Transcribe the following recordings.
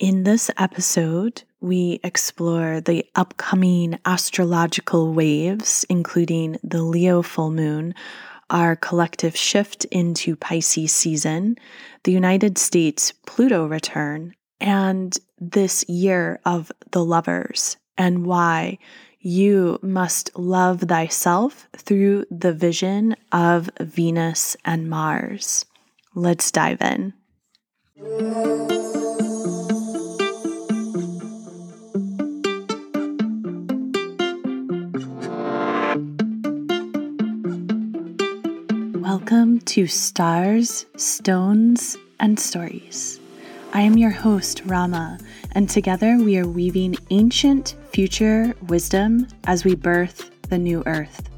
In this episode, we explore the upcoming astrological waves, including the Leo full moon, our collective shift into Pisces season, the United States Pluto return, and this year of the lovers, and why you must love thyself through the vision of Venus and Mars. Let's dive in. Welcome to Stars, Stones, and Stories. I am your host, Rama, and together we are weaving ancient future wisdom as we birth the new earth.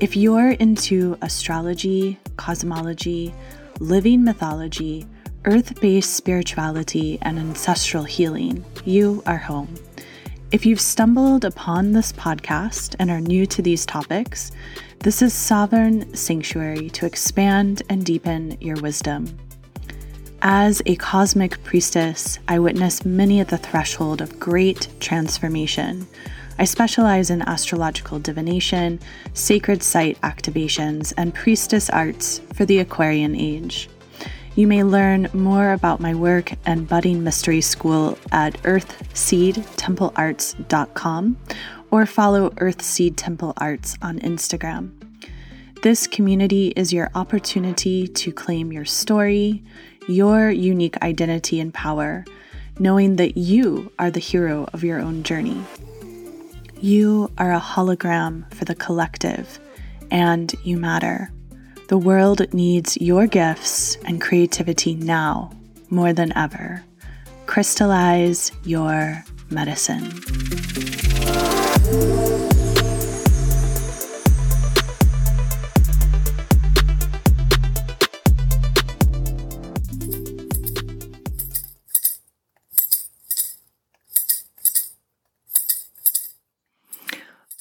If you're into astrology, cosmology, living mythology, earth based spirituality, and ancestral healing, you are home. If you've stumbled upon this podcast and are new to these topics, this is Sovereign Sanctuary to expand and deepen your wisdom. As a cosmic priestess, I witness many at the threshold of great transformation. I specialize in astrological divination, sacred site activations, and priestess arts for the Aquarian age. You may learn more about my work and budding mystery school at earthseedtemplearts.com or follow Earthseed Temple Arts on Instagram. This community is your opportunity to claim your story, your unique identity and power, knowing that you are the hero of your own journey. You are a hologram for the collective, and you matter. The world needs your gifts and creativity now more than ever. Crystallize your medicine.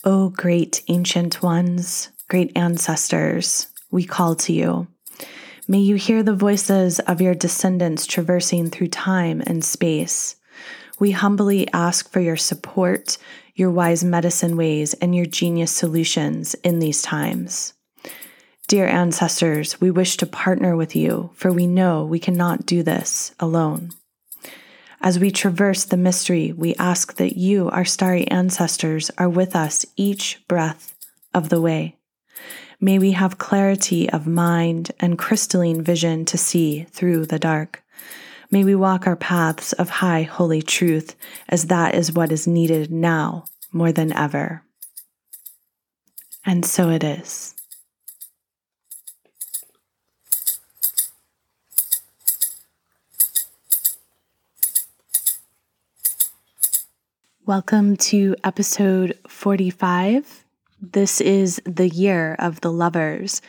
O oh, great ancient ones, great ancestors, we call to you. May you hear the voices of your descendants traversing through time and space. We humbly ask for your support, your wise medicine ways, and your genius solutions in these times. Dear ancestors, we wish to partner with you, for we know we cannot do this alone. As we traverse the mystery, we ask that you, our starry ancestors, are with us each breath of the way. May we have clarity of mind and crystalline vision to see through the dark. May we walk our paths of high holy truth, as that is what is needed now more than ever. And so it is. Welcome to episode 45 this is the year of the lovers.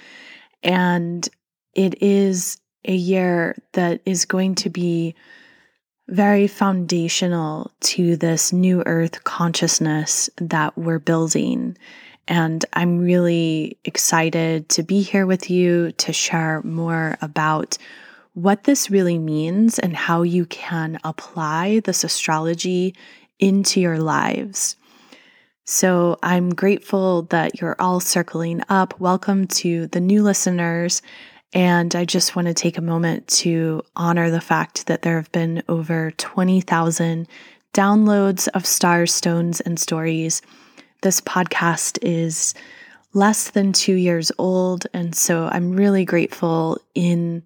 And it is a year that is going to be very foundational to this new earth consciousness that we're building. And I'm really excited to be here with you to share more about what this really means and how you can apply this astrology into your lives. So I'm grateful that you're all circling up. Welcome to the new listeners. And I just want to take a moment to honor the fact that there have been over 20,000 downloads of stars, stones, and stories. This podcast is less than two years old. And so I'm really grateful in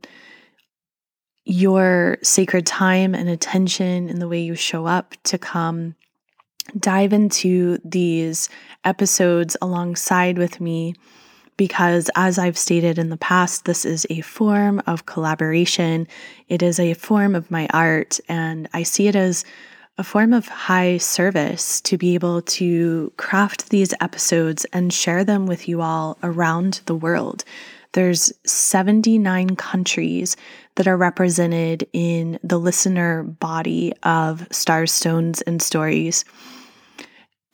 your sacred time and attention and the way you show up to come dive into these episodes alongside with me because, as I've stated in the past, this is a form of collaboration. It is a form of my art, and I see it as a form of high service to be able to craft these episodes and share them with you all around the world. There's 79 countries that are represented in the listener body of Stars, Stones, and Stories.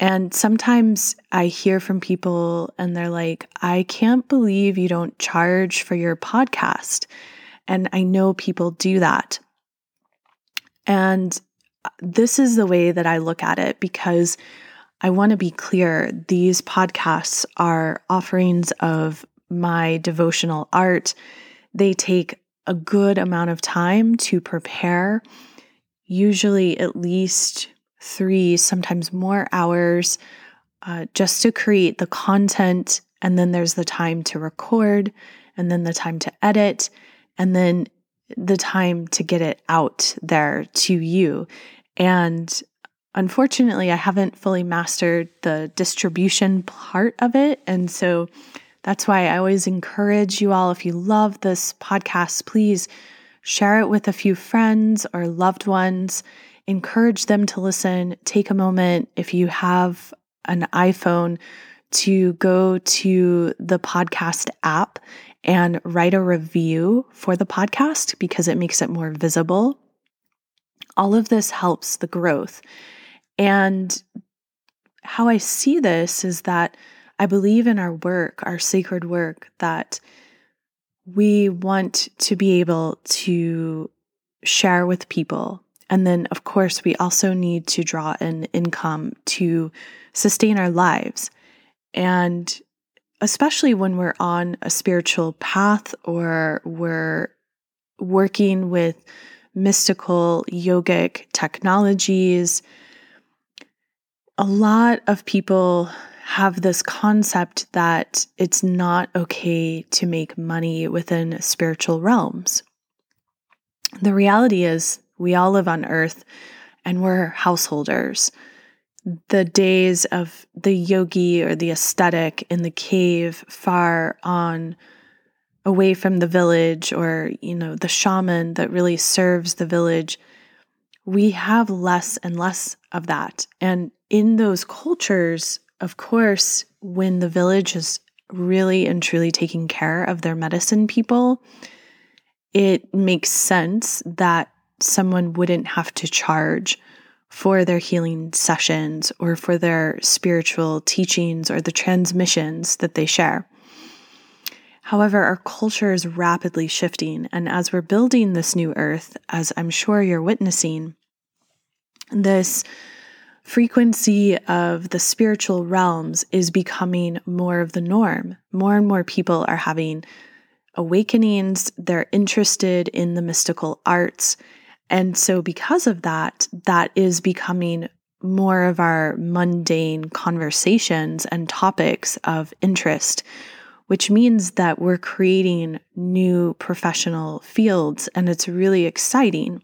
And sometimes I hear from people and they're like, I can't believe you don't charge for your podcast. And I know people do that. And uh, this is the way that I look at it because I want to be clear. These podcasts are offerings of my devotional art. They take a good amount of time to prepare, usually at least three, sometimes more hours, uh, just to create the content. And then there's the time to record, and then the time to edit, and then the time to get it out there to you. And unfortunately, I haven't fully mastered the distribution part of it. And so that's why I always encourage you all if you love this podcast, please share it with a few friends or loved ones. Encourage them to listen. Take a moment if you have an iPhone to go to the podcast app and write a review for the podcast because it makes it more visible. All of this helps the growth. And how I see this is that I believe in our work, our sacred work, that we want to be able to share with people. And then, of course, we also need to draw an income to sustain our lives. And especially when we're on a spiritual path or we're working with mystical yogic technologies, a lot of people have this concept that it's not okay to make money within spiritual realms. The reality is, we all live on earth and we're householders. The days of the yogi or the ascetic in the cave far on away from the village or you know the shaman that really serves the village we have less and less of that. And in those cultures of course when the village is really and truly taking care of their medicine people it makes sense that someone wouldn't have to charge for their healing sessions or for their spiritual teachings or the transmissions that they share. However, our culture is rapidly shifting, and as we're building this new earth, as I'm sure you're witnessing, this frequency of the spiritual realms is becoming more of the norm. More and more people are having awakenings, they're interested in the mystical arts, and so, because of that, that is becoming more of our mundane conversations and topics of interest, which means that we're creating new professional fields, and it's really exciting.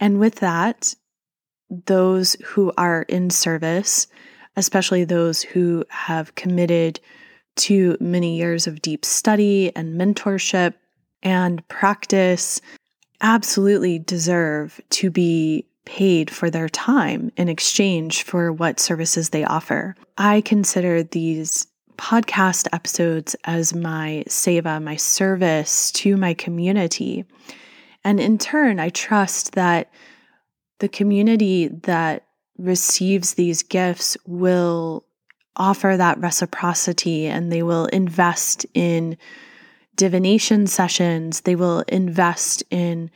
And with that, those who are in service, especially those who have committed to many years of deep study and mentorship and practice absolutely deserve to be paid for their time in exchange for what services they offer. I consider these podcast episodes as my seva, my service to my community. And in turn, I trust that the community that receives these gifts will offer that reciprocity and they will invest in divination sessions, they will invest in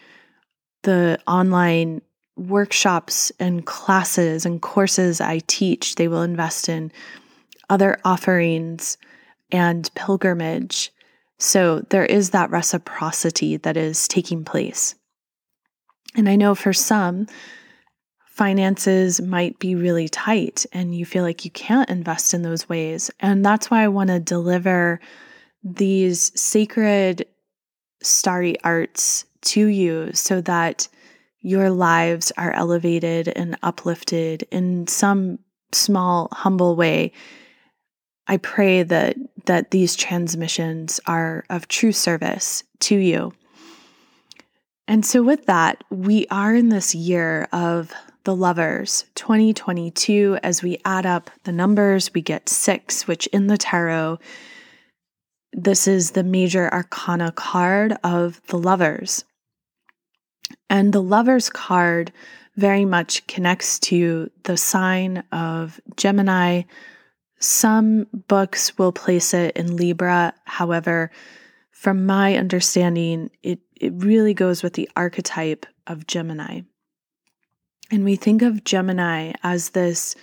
the online workshops and classes and courses I teach. They will invest in other offerings and pilgrimage. So there is that reciprocity that is taking place. And I know for some, finances might be really tight and you feel like you can't invest in those ways. And that's why I want to deliver these sacred starry arts to you so that your lives are elevated and uplifted in some small humble way. I pray that that these transmissions are of true service to you. And so with that we are in this year of the lovers 2022 as we add up the numbers we get 6 which in the tarot this is the major arcana card of the lovers. And the lovers card very much connects to the sign of Gemini. Some books will place it in Libra. However, from my understanding, it, it really goes with the archetype of Gemini. And we think of Gemini as this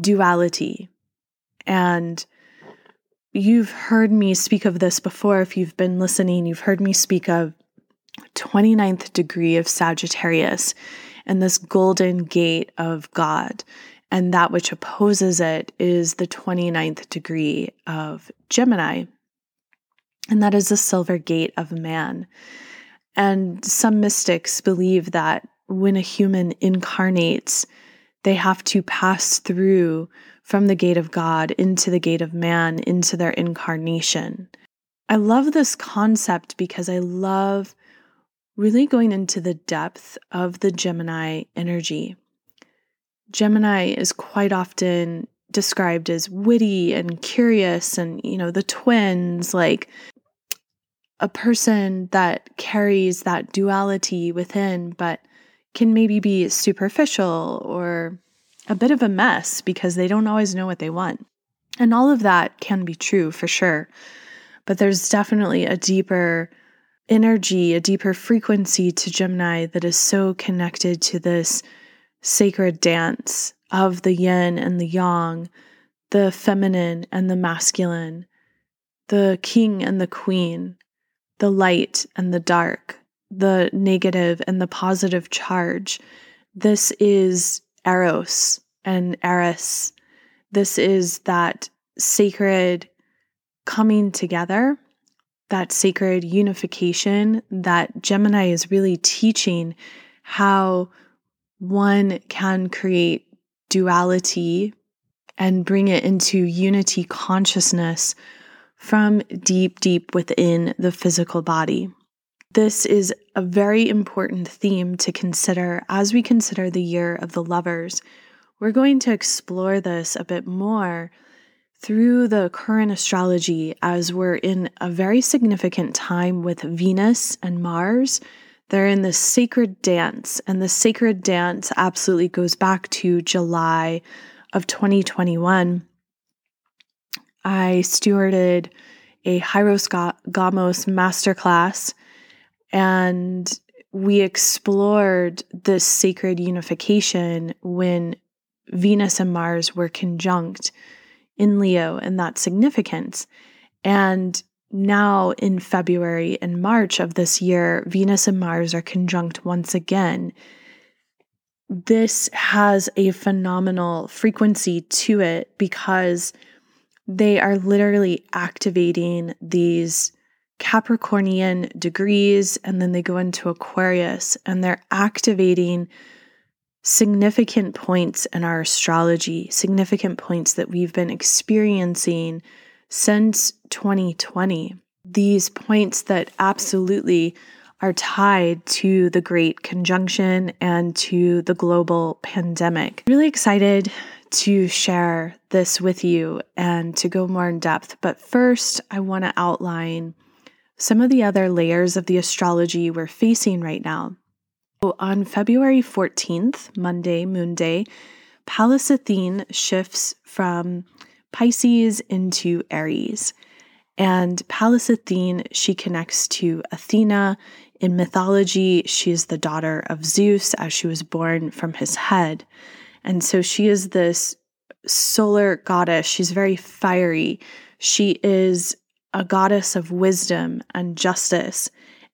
duality. And you've heard me speak of this before. If you've been listening, you've heard me speak of 29th degree of Sagittarius and this golden gate of God. And that which opposes it is the 29th degree of Gemini. And that is the silver gate of man. And some mystics believe that when a human incarnates, they have to pass through from the gate of God into the gate of man, into their incarnation. I love this concept because I love really going into the depth of the Gemini energy. Gemini is quite often described as witty and curious and you know the twins like a person that carries that duality within but can maybe be superficial or a bit of a mess because they don't always know what they want. And all of that can be true for sure. But there's definitely a deeper energy, a deeper frequency to Gemini that is so connected to this sacred dance of the yin and the yang, the feminine and the masculine, the king and the queen, the light and the dark, the negative and the positive charge. This is Eros and Eris. This is that sacred coming together, that sacred unification that Gemini is really teaching how one can create duality and bring it into unity consciousness from deep, deep within the physical body. This is a very important theme to consider as we consider the year of the lovers. We're going to explore this a bit more through the current astrology as we're in a very significant time with Venus and Mars. They're in the sacred dance, and the sacred dance absolutely goes back to July of 2021. I stewarded a Hieros Gamos masterclass and we explored this sacred unification when Venus and Mars were conjunct in Leo and that significance. And now in February and March of this year, Venus and Mars are conjunct once again. This has a phenomenal frequency to it because they are literally activating these Capricornian degrees, and then they go into Aquarius, and they're activating significant points in our astrology, significant points that we've been experiencing since 2020. These points that absolutely are tied to the Great Conjunction and to the global pandemic. Really excited to share this with you and to go more in depth. But first, I want to outline some of the other layers of the astrology we're facing right now. So on February 14th, Monday, Moon Day, Pallas Athene shifts from Pisces into Aries. And Pallas Athene, she connects to Athena. In mythology, she is the daughter of Zeus as she was born from his head. And so she is this solar goddess. She's very fiery. She is a goddess of wisdom and justice.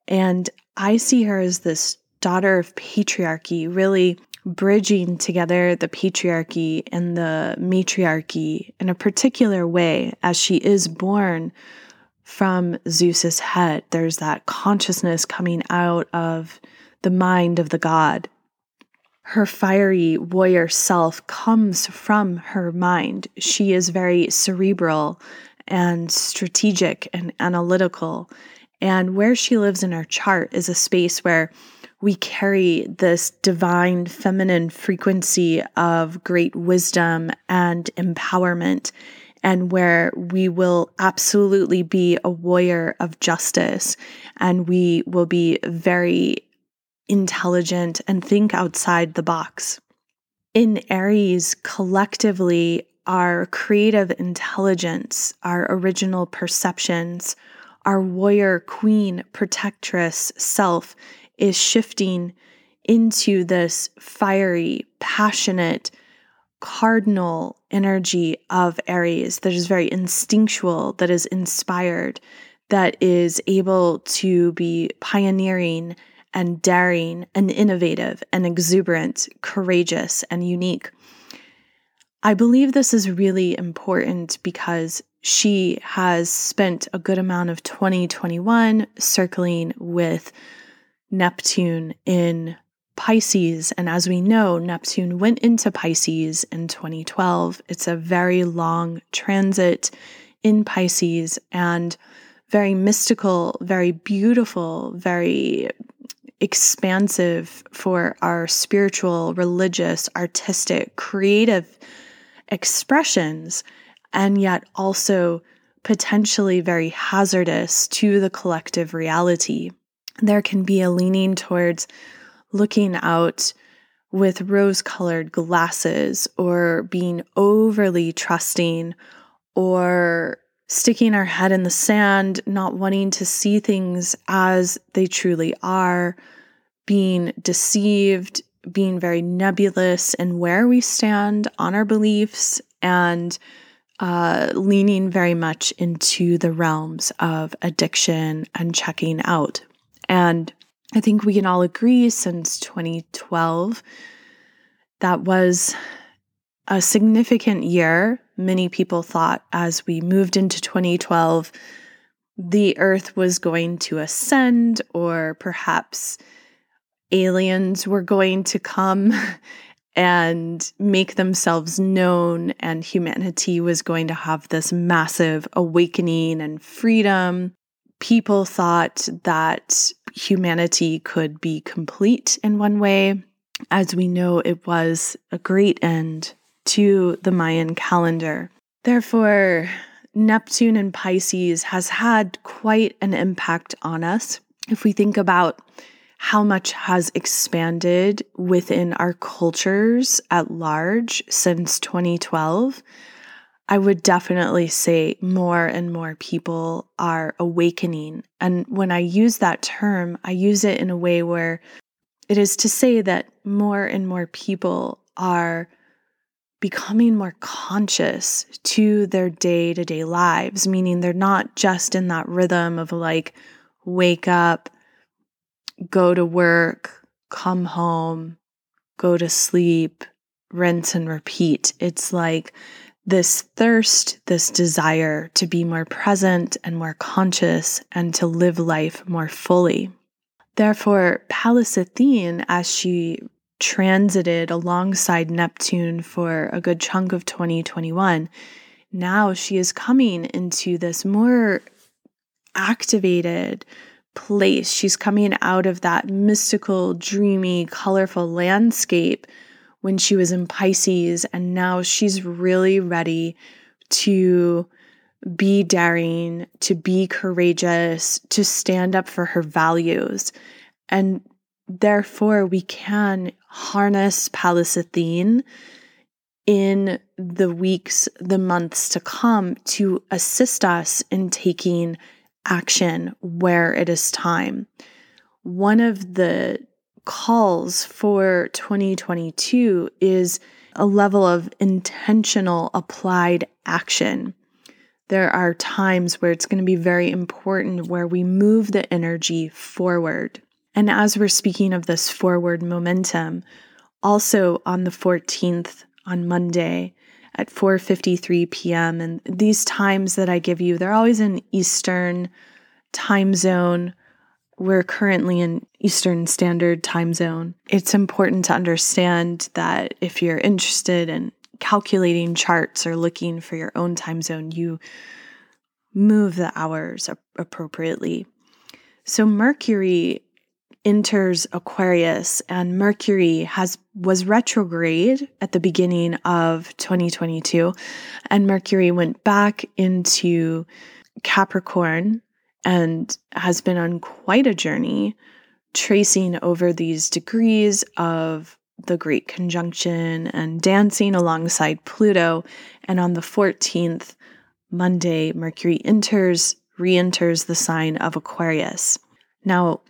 And I see her as this daughter of patriarchy, really bridging together the patriarchy and the matriarchy in a particular way as she is born from Zeus's head. There's that consciousness coming out of the mind of the god. Her fiery warrior self comes from her mind. She is very cerebral and strategic and analytical. And where she lives in our chart is a space where we carry this divine feminine frequency of great wisdom and empowerment, and where we will absolutely be a warrior of justice and we will be very intelligent and think outside the box. In Aries, collectively, our creative intelligence, our original perceptions, our warrior, queen, protectress self is shifting into this fiery, passionate, cardinal energy of Aries that is very instinctual, that is inspired, that is able to be pioneering and daring and innovative and exuberant, courageous and unique. I believe this is really important because she has spent a good amount of 2021 circling with Neptune in Pisces. And as we know, Neptune went into Pisces in 2012. It's a very long transit in Pisces and very mystical, very beautiful, very expansive for our spiritual, religious, artistic, creative expressions, and yet also potentially very hazardous to the collective reality. There can be a leaning towards looking out with rose colored glasses or being overly trusting or sticking our head in the sand, not wanting to see things as they truly are, being deceived, being very nebulous in where we stand on our beliefs, and uh, leaning very much into the realms of addiction and checking out. And I think we can all agree since 2012 that was a significant year many people thought as we moved into 2012 the earth was going to ascend, or perhaps aliens were going to come and make themselves known, and humanity was going to have this massive awakening and freedom. People thought that humanity could be complete in one way. As we know, it was a great end to the Mayan calendar. Therefore, Neptune and Pisces has had quite an impact on us. If we think about how much has expanded within our cultures at large since 2012, I would definitely say more and more people are awakening. And when I use that term, I use it in a way where it is to say that more and more people are becoming more conscious to their day to day lives, meaning they're not just in that rhythm of like, wake up, go to work, come home, go to sleep, rinse and repeat. It's like this thirst, this desire to be more present and more conscious and to live life more fully. Therefore, Pallas Athene, as she transited alongside Neptune for a good chunk of 2021. Now she is coming into this more activated place. She's coming out of that mystical, dreamy, colorful landscape when she was in Pisces, and now she's really ready to be daring, to be courageous, to stand up for her values. And therefore, we can harness Pallas Athene in the weeks, the months to come to assist us in taking action where it is time. One of the calls for 2022 is a level of intentional applied action. There are times where it's going to be very important where we move the energy forward. And as we're speaking of this forward momentum, also on the 14th on Monday at 4:53 p.m. and these times that I give you, they're always in Eastern time zone. We're currently in Eastern Standard Time Zone. It's important to understand that if you're interested in calculating charts or looking for your own time zone, you move the hours appropriately. So Mercury enters Aquarius and Mercury has was retrograde at the beginning of 2022 and Mercury went back into Capricorn and has been on quite a journey tracing over these degrees of the Great Conjunction and dancing alongside Pluto and on the 14th Monday Mercury enters re-enters the sign of Aquarius. Now,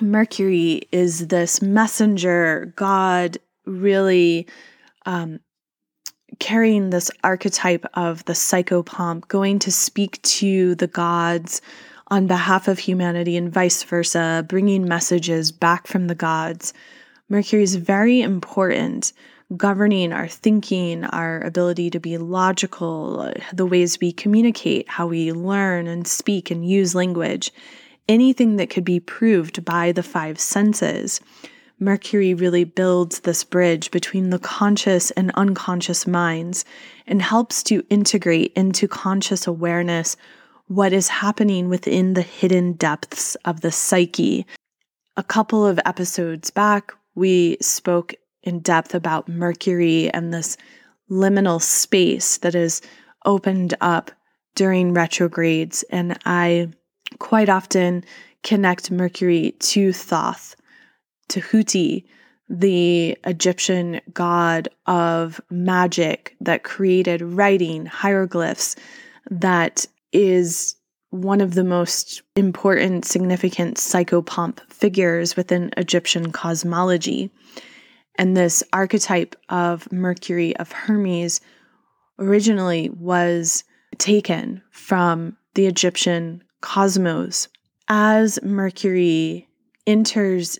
Mercury is this messenger god, really um, carrying this archetype of the psychopomp, going to speak to the gods on behalf of humanity and vice versa, bringing messages back from the gods. Mercury is very important, governing our thinking, our ability to be logical, the ways we communicate, how we learn and speak and use language, anything that could be proved by the five senses. Mercury really builds this bridge between the conscious and unconscious minds and helps to integrate into conscious awareness what is happening within the hidden depths of the psyche. A couple of episodes back, we spoke in depth about Mercury and this liminal space that is opened up during retrogrades. And I quite often connect Mercury to Thoth, to Huti, the Egyptian god of magic that created writing, hieroglyphs, that is one of the most important, significant psychopomp figures within Egyptian cosmology. And this archetype of Mercury of Hermes originally was taken from the Egyptian cosmos. As Mercury enters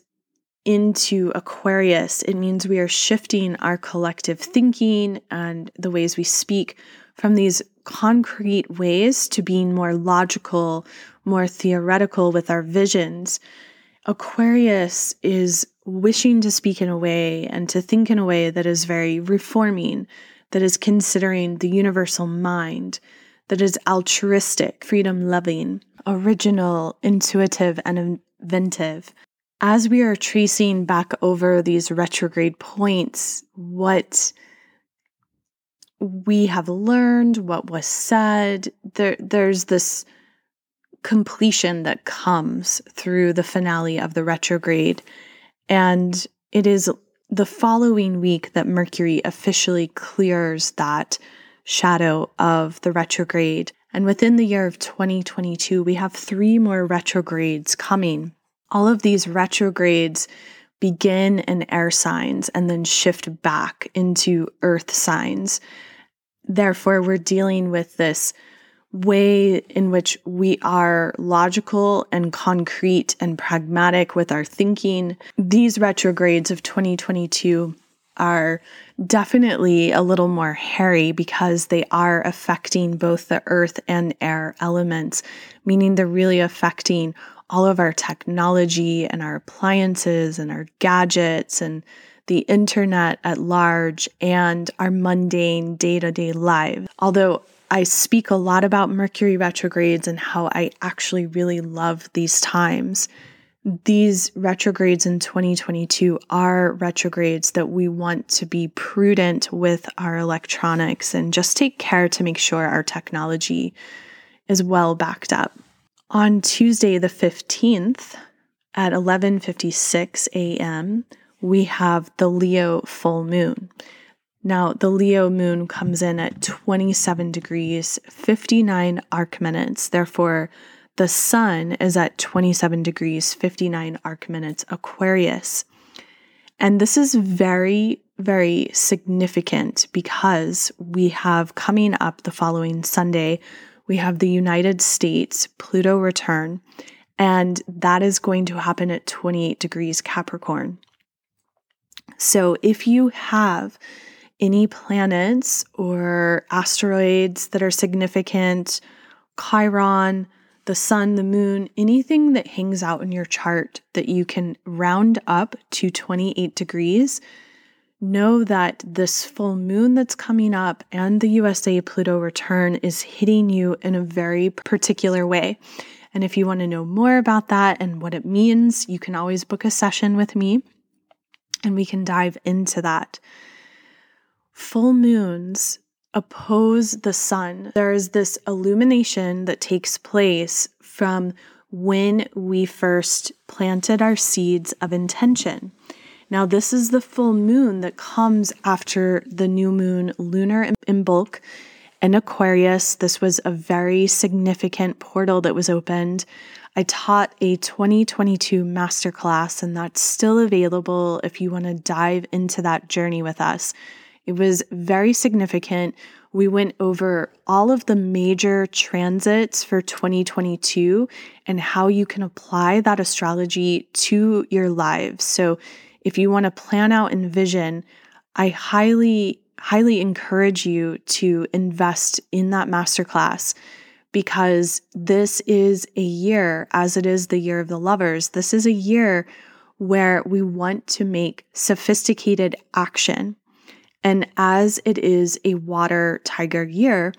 into Aquarius, it means we are shifting our collective thinking and the ways we speak from these concrete ways to being more logical, more theoretical with our visions. Aquarius is wishing to speak in a way and to think in a way that is very reforming, that is considering the universal mind, that is altruistic, freedom loving, original, intuitive, and inventive. As we are tracing back over these retrograde points, what we have learned, what was said, there, there's this completion that comes through the finale of the retrograde. And it is the following week that Mercury officially clears that shadow of the retrograde. And within the year of 2022, we have three more retrogrades coming. All of these retrogrades begin in air signs and then shift back into earth signs. Therefore, we're dealing with this way in which we are logical and concrete and pragmatic with our thinking. These retrogrades of 2022 are definitely a little more hairy because they are affecting both the earth and air elements, meaning they're really affecting all of our technology and our appliances and our gadgets and the internet at large and our mundane day to day lives. Although I speak a lot about Mercury retrogrades and how I actually really love these times. These retrogrades in 2022 are retrogrades that we want to be prudent with our electronics and just take care to make sure our technology is well backed up. On Tuesday the 15th at 11:56 a.m., we have the Leo full moon. Now, the Leo moon comes in at 27 degrees, 59 arc minutes. Therefore, the sun is at 27 degrees, 59 arc minutes Aquarius. And this is very, very significant because we have coming up the following Sunday, we have the United States Pluto return, and that is going to happen at 28 degrees Capricorn. So if you have any planets or asteroids that are significant, Chiron, the sun, the moon, anything that hangs out in your chart that you can round up to 28 degrees, know that this full moon that's coming up and the USA Pluto return is hitting you in a very particular way. And if you want to know more about that and what it means, you can always book a session with me and we can dive into that full moons oppose the sun. There is this illumination that takes place from when we first planted our seeds of intention. Now, this is the full moon that comes after the new moon lunar Imbolc, in Aquarius. This was a very significant portal that was opened. I taught a 2022 masterclass, and that's still available if you want to dive into that journey with us. It was very significant. We went over all of the major transits for 2022 and how you can apply that astrology to your lives. So, if you want to plan out and vision, I highly, highly encourage you to invest in that masterclass because this is a year, as it is the year of the lovers, this is a year where we want to make sophisticated action. And as it is a water tiger year,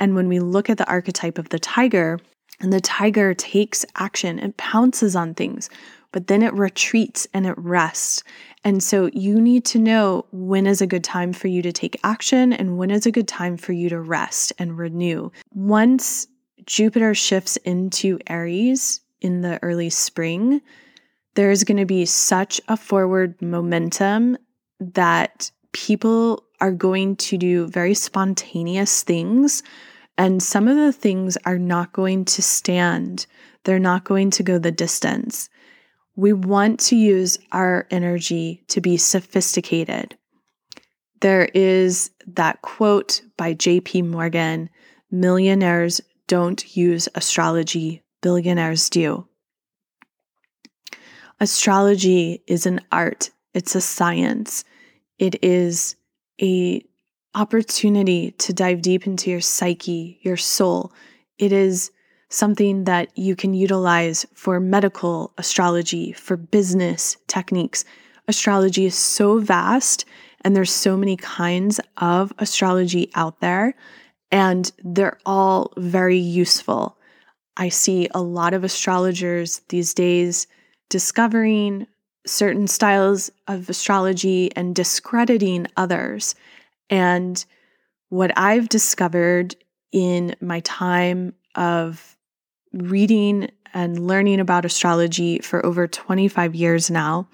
and when we look at the archetype of the tiger, and the tiger takes action, it pounces on things, but then it retreats and it rests. And so you need to know when is a good time for you to take action and when is a good time for you to rest and renew. Once Jupiter shifts into Aries in the early spring, there's going to be such a forward momentum that people are going to do very spontaneous things. And some of the things are not going to stand, they're not going to go the distance. We want to use our energy to be sophisticated. There is that quote by JP Morgan millionaires don't use astrology, billionaires do. Astrology is an art, it's a science. It is a opportunity to dive deep into your psyche, your soul. It is something that you can utilize for medical astrology, for business techniques. Astrology is so vast and there's so many kinds of astrology out there and they're all very useful. I see a lot of astrologers these days discovering certain styles of astrology and discrediting others. And what I've discovered in my time of reading and learning about astrology for over 25 years now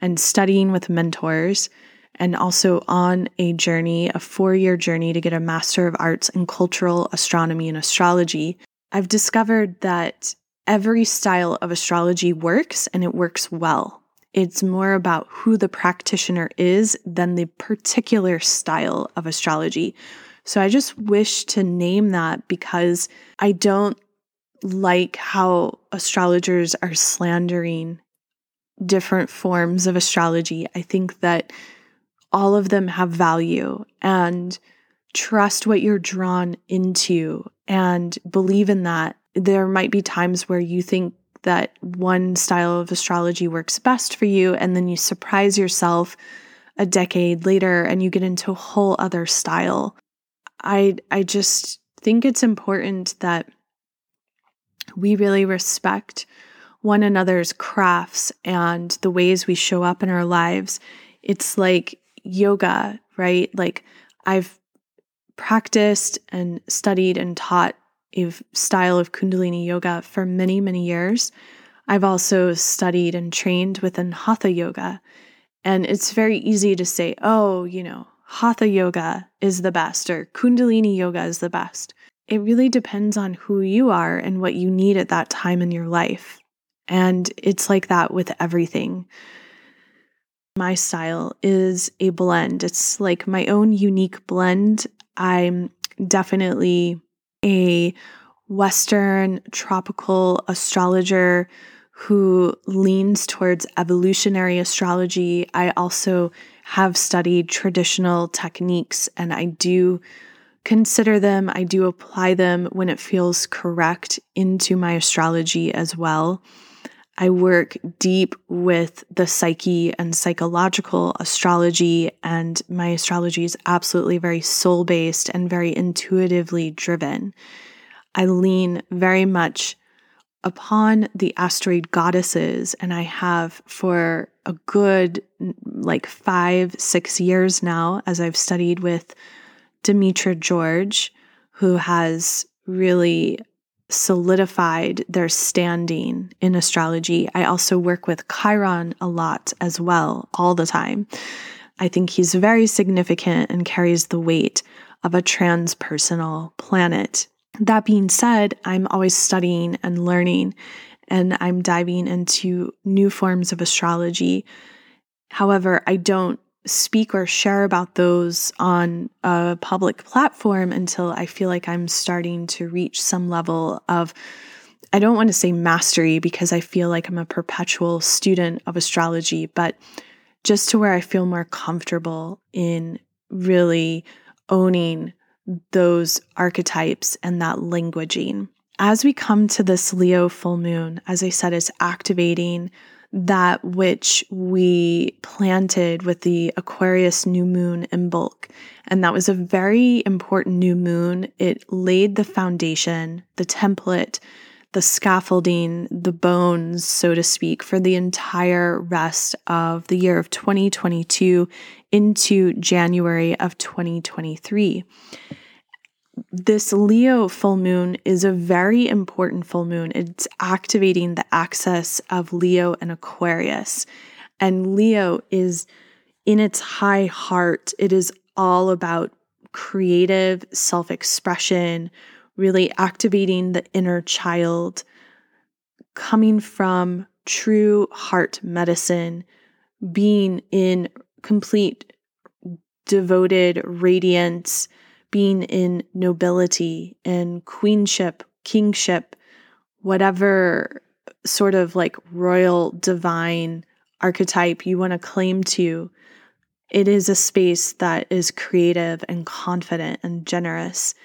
and studying with mentors and also on a journey, a four year journey to get a Master of Arts in Cultural Astronomy and Astrology, I've discovered that every style of astrology works and it works well. It's more about who the practitioner is than the particular style of astrology. So I just wish to name that because I don't like how astrologers are slandering different forms of astrology. I think that all of them have value and trust what you're drawn into and believe in that. There might be times where you think that one style of astrology works best for you, and then you surprise yourself a decade later and you get into a whole other style. I I just think it's important that we really respect one another's crafts and the ways we show up in our lives. It's like yoga, right? Like I've practiced and studied and taught style of Kundalini yoga for many, many years. I've also studied and trained within Hatha yoga. And it's very easy to say, oh, you know, Hatha yoga is the best or Kundalini yoga is the best. It really depends on who you are and what you need at that time in your life. And it's like that with everything. My style is a blend. It's like my own unique blend. I'm definitely a Western tropical astrologer who leans towards evolutionary astrology. I also have studied traditional techniques and I do consider them, I do apply them when it feels correct into my astrology as well. I work deep with the psyche and psychological astrology, and my astrology is absolutely very soul based and very intuitively driven. I lean very much upon the asteroid goddesses, and I have for a good like five, six years now, as I've studied with Demetra George, who has really solidified their standing in astrology. I also work with Chiron a lot as well, all the time. I think he's very significant and carries the weight of a transpersonal planet. That being said, I'm always studying and learning, and I'm diving into new forms of astrology. However, I don't speak or share about those on a public platform until I feel like I'm starting to reach some level of, I don't want to say mastery because I feel like I'm a perpetual student of astrology, but just to where I feel more comfortable in really owning those archetypes and that languaging. As we come to this Leo full moon, as I said, it's activating that which we planted with the Aquarius new moon Imbolc. And that was a very important new moon. It laid the foundation, the template, the scaffolding, the bones, so to speak, for the entire rest of the year of 2022 into January of 2023 this Leo full moon is a very important full moon. It's activating the axis of Leo and Aquarius. And Leo is in its high heart, it is all about creative self expression, really activating the inner child, coming from true heart medicine, being in complete devoted radiance being in nobility and queenship, kingship, whatever sort of like royal divine archetype you want to claim to, it is a space that is creative and confident and generous.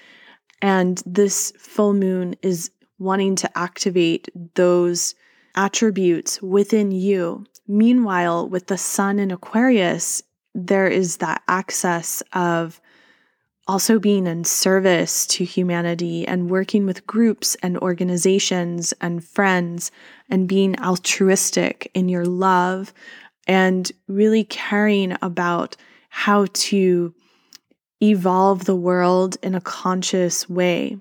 And this full moon is wanting to activate those attributes within you. Meanwhile, with the sun in Aquarius, there is that axis of also being in service to humanity and working with groups and organizations and friends and being altruistic in your love and really caring about how to evolve the world in a conscious way.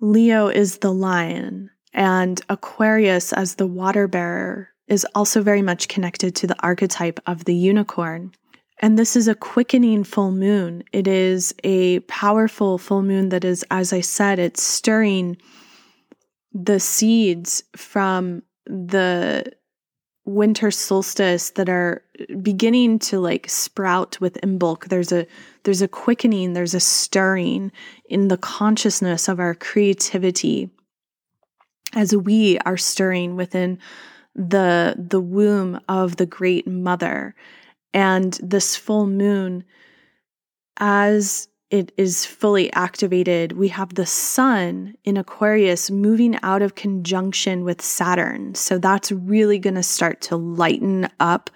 Leo is the lion, and Aquarius, as the water bearer, is also very much connected to the archetype of the unicorn. And this is a quickening full moon. It is a powerful full moon that is, as I said, it's stirring the seeds from the winter solstice that are beginning to like sprout with Imbolc. There's a there's a quickening, there's a stirring in the consciousness of our creativity as we are stirring within the the womb of the great mother and this full moon, as it is fully activated, we have the sun in Aquarius moving out of conjunction with Saturn. So that's really going to start to lighten up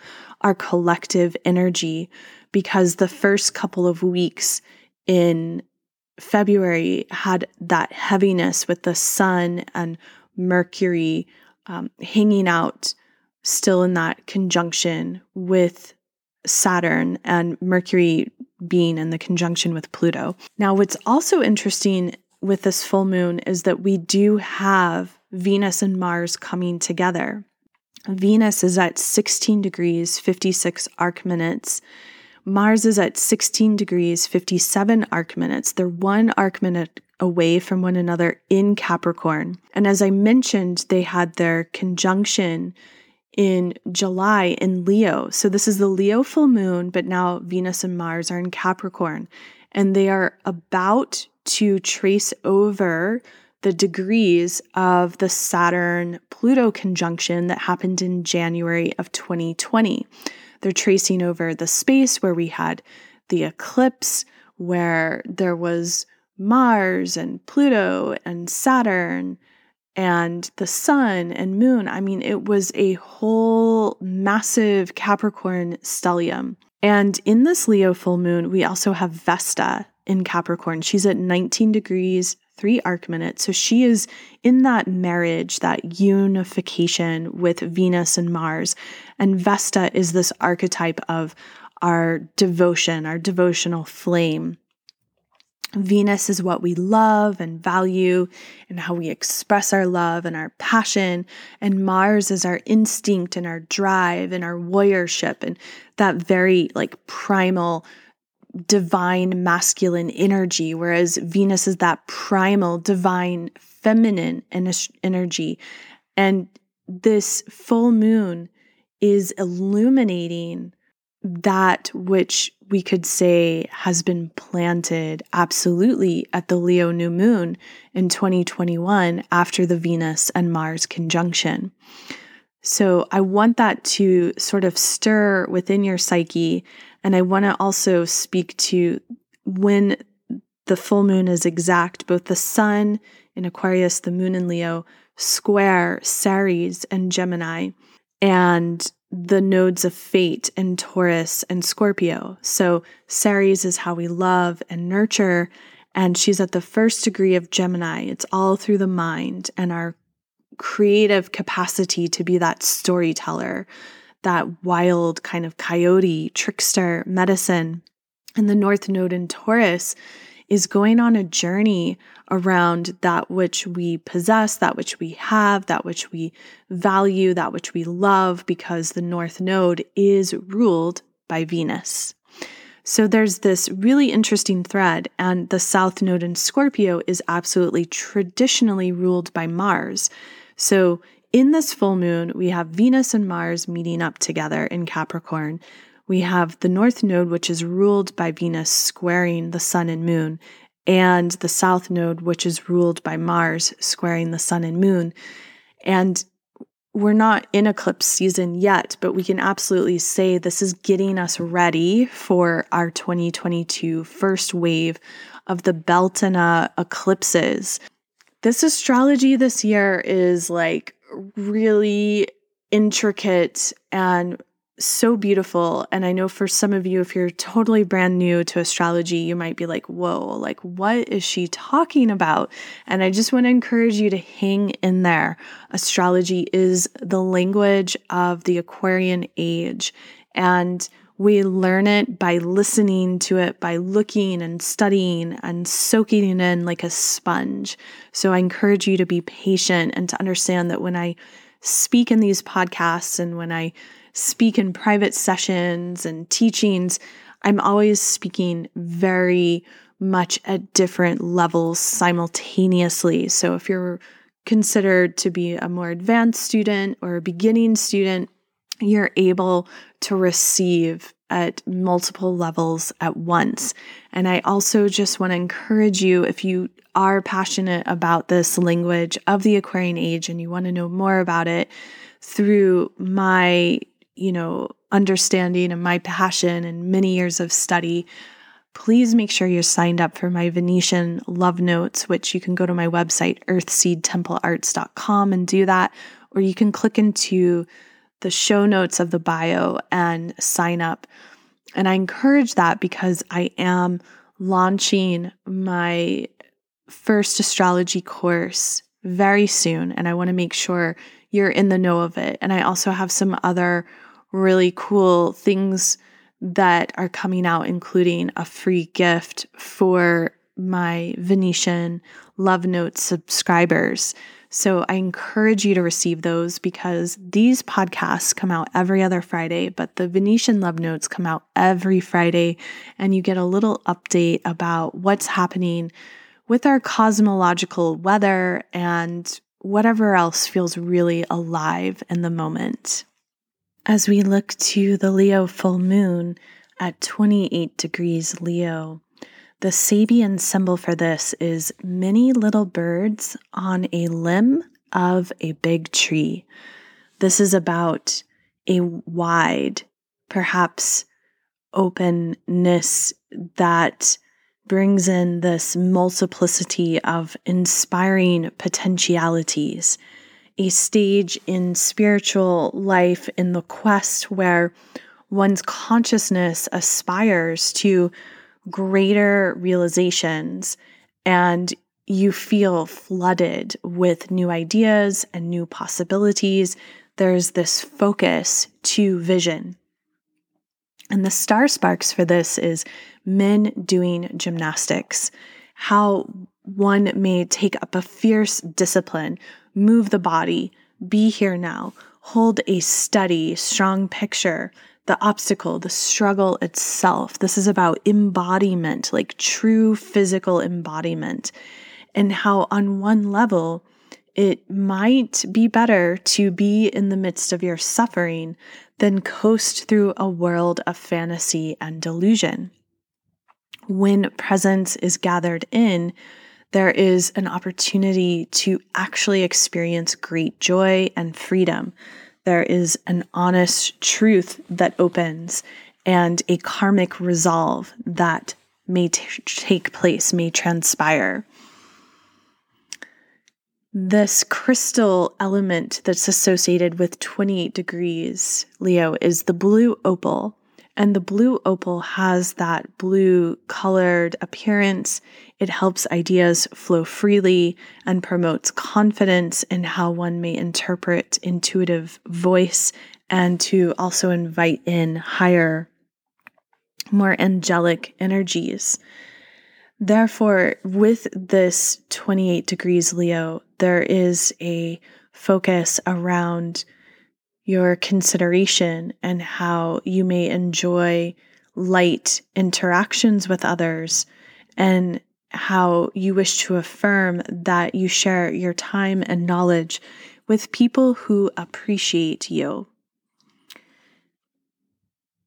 our collective energy because the first couple of weeks in February had that heaviness with the sun and Mercury um, hanging out still in that conjunction with Saturn and Mercury being in the conjunction with Pluto. Now, what's also interesting with this full moon is that we do have Venus and Mars coming together. Venus is at 16 degrees 56 arc minutes. Mars is at 16 degrees 57 arc minutes. They're one arc minute away from one another in Capricorn. And as I mentioned, they had their conjunction in July in Leo. So this is the Leo full moon, but now Venus and Mars are in Capricorn. And they are about to trace over the degrees of the Saturn Pluto conjunction that happened in January of 2020. They're tracing over the space where we had the eclipse, where there was Mars and Pluto and Saturn and the sun and moon. I mean, it was a whole massive Capricorn stellium. And in this Leo full moon, we also have Vesta in Capricorn. She's at 19 degrees, three arc minutes. So she is in that marriage, that unification with Venus and Mars. And Vesta is this archetype of our devotion, our devotional flame. Venus is what we love and value and how we express our love and our passion. And Mars is our instinct and our drive and our warriorship and that very like primal divine masculine energy, whereas Venus is that primal divine feminine energy. And this full moon is illuminating that which we could say has been planted absolutely at the Leo new moon in 2021 after the Venus and Mars conjunction. So I want that to sort of stir within your psyche. And I want to also speak to when the full moon is exact, both the sun in Aquarius, the moon in Leo, square Ceres and Gemini, and the nodes of fate in Taurus and Scorpio. So Ceres is how we love and nurture. And she's at the first degree of Gemini. It's all through the mind and our creative capacity to be that storyteller, that wild kind of coyote, trickster, medicine. And the North Node in Taurus is going on a journey around that which we possess, that which we have, that which we value, that which we love, because the North Node is ruled by Venus. So there's this really interesting thread, and the South Node in Scorpio is absolutely traditionally ruled by Mars. So in this full moon, we have Venus and Mars meeting up together in Capricorn. We have the North Node, which is ruled by Venus squaring the Sun and Moon, and the South Node, which is ruled by Mars squaring the Sun and Moon. And we're not in eclipse season yet, but we can absolutely say this is getting us ready for our 2022 first wave of the Beltana uh, eclipses. This astrology this year is like really intricate and so beautiful. And I know for some of you, if you're totally brand new to astrology, you might be like, whoa, like, what is she talking about? And I just want to encourage you to hang in there. Astrology is the language of the Aquarian age. And we learn it by listening to it, by looking and studying and soaking it in like a sponge. So I encourage you to be patient and to understand that when I speak in these podcasts and when I speak in private sessions and teachings, I'm always speaking very much at different levels simultaneously. So if you're considered to be a more advanced student or a beginning student, you're able to receive at multiple levels at once. And I also just want to encourage you if you are passionate about this language of the Aquarian age and you want to know more about it through my, you know, understanding and my passion and many years of study, please make sure you're signed up for my Venetian love notes, which you can go to my website, earthseedtemplearts.com, and do that. Or you can click into the show notes of the bio and sign up. And I encourage that because I am launching my first astrology course very soon. And I want to make sure you're in the know of it. And I also have some other really cool things that are coming out, including a free gift for my Venetian Love Notes subscribers. So I encourage you to receive those because these podcasts come out every other Friday, but the Venetian Love Notes come out every Friday, and you get a little update about what's happening with our cosmological weather and whatever else feels really alive in the moment. As we look to the Leo full moon at 28 degrees Leo, the Sabian symbol for this is many little birds on a limb of a big tree. This is about a wide, perhaps openness that brings in this multiplicity of inspiring potentialities, a stage in spiritual life in the quest where one's consciousness aspires to greater realizations and you feel flooded with new ideas and new possibilities. There's this focus to vision. And the star sparks for this is men doing gymnastics, how one may take up a fierce discipline, move the body, be here now, hold a steady, strong picture the obstacle, the struggle itself. This is about embodiment, like true physical embodiment, and how, on one level, it might be better to be in the midst of your suffering than coast through a world of fantasy and delusion. When presence is gathered in, there is an opportunity to actually experience great joy and freedom. There is an honest truth that opens and a karmic resolve that may t- take place, may transpire. This crystal element that's associated with 28 degrees, Leo, is the blue opal. And the blue opal has that blue colored appearance. It helps ideas flow freely and promotes confidence in how one may interpret intuitive voice and to also invite in higher, more angelic energies. Therefore, with this 28 degrees Leo, there is a focus around your consideration and how you may enjoy light interactions with others and how you wish to affirm that you share your time and knowledge with people who appreciate you.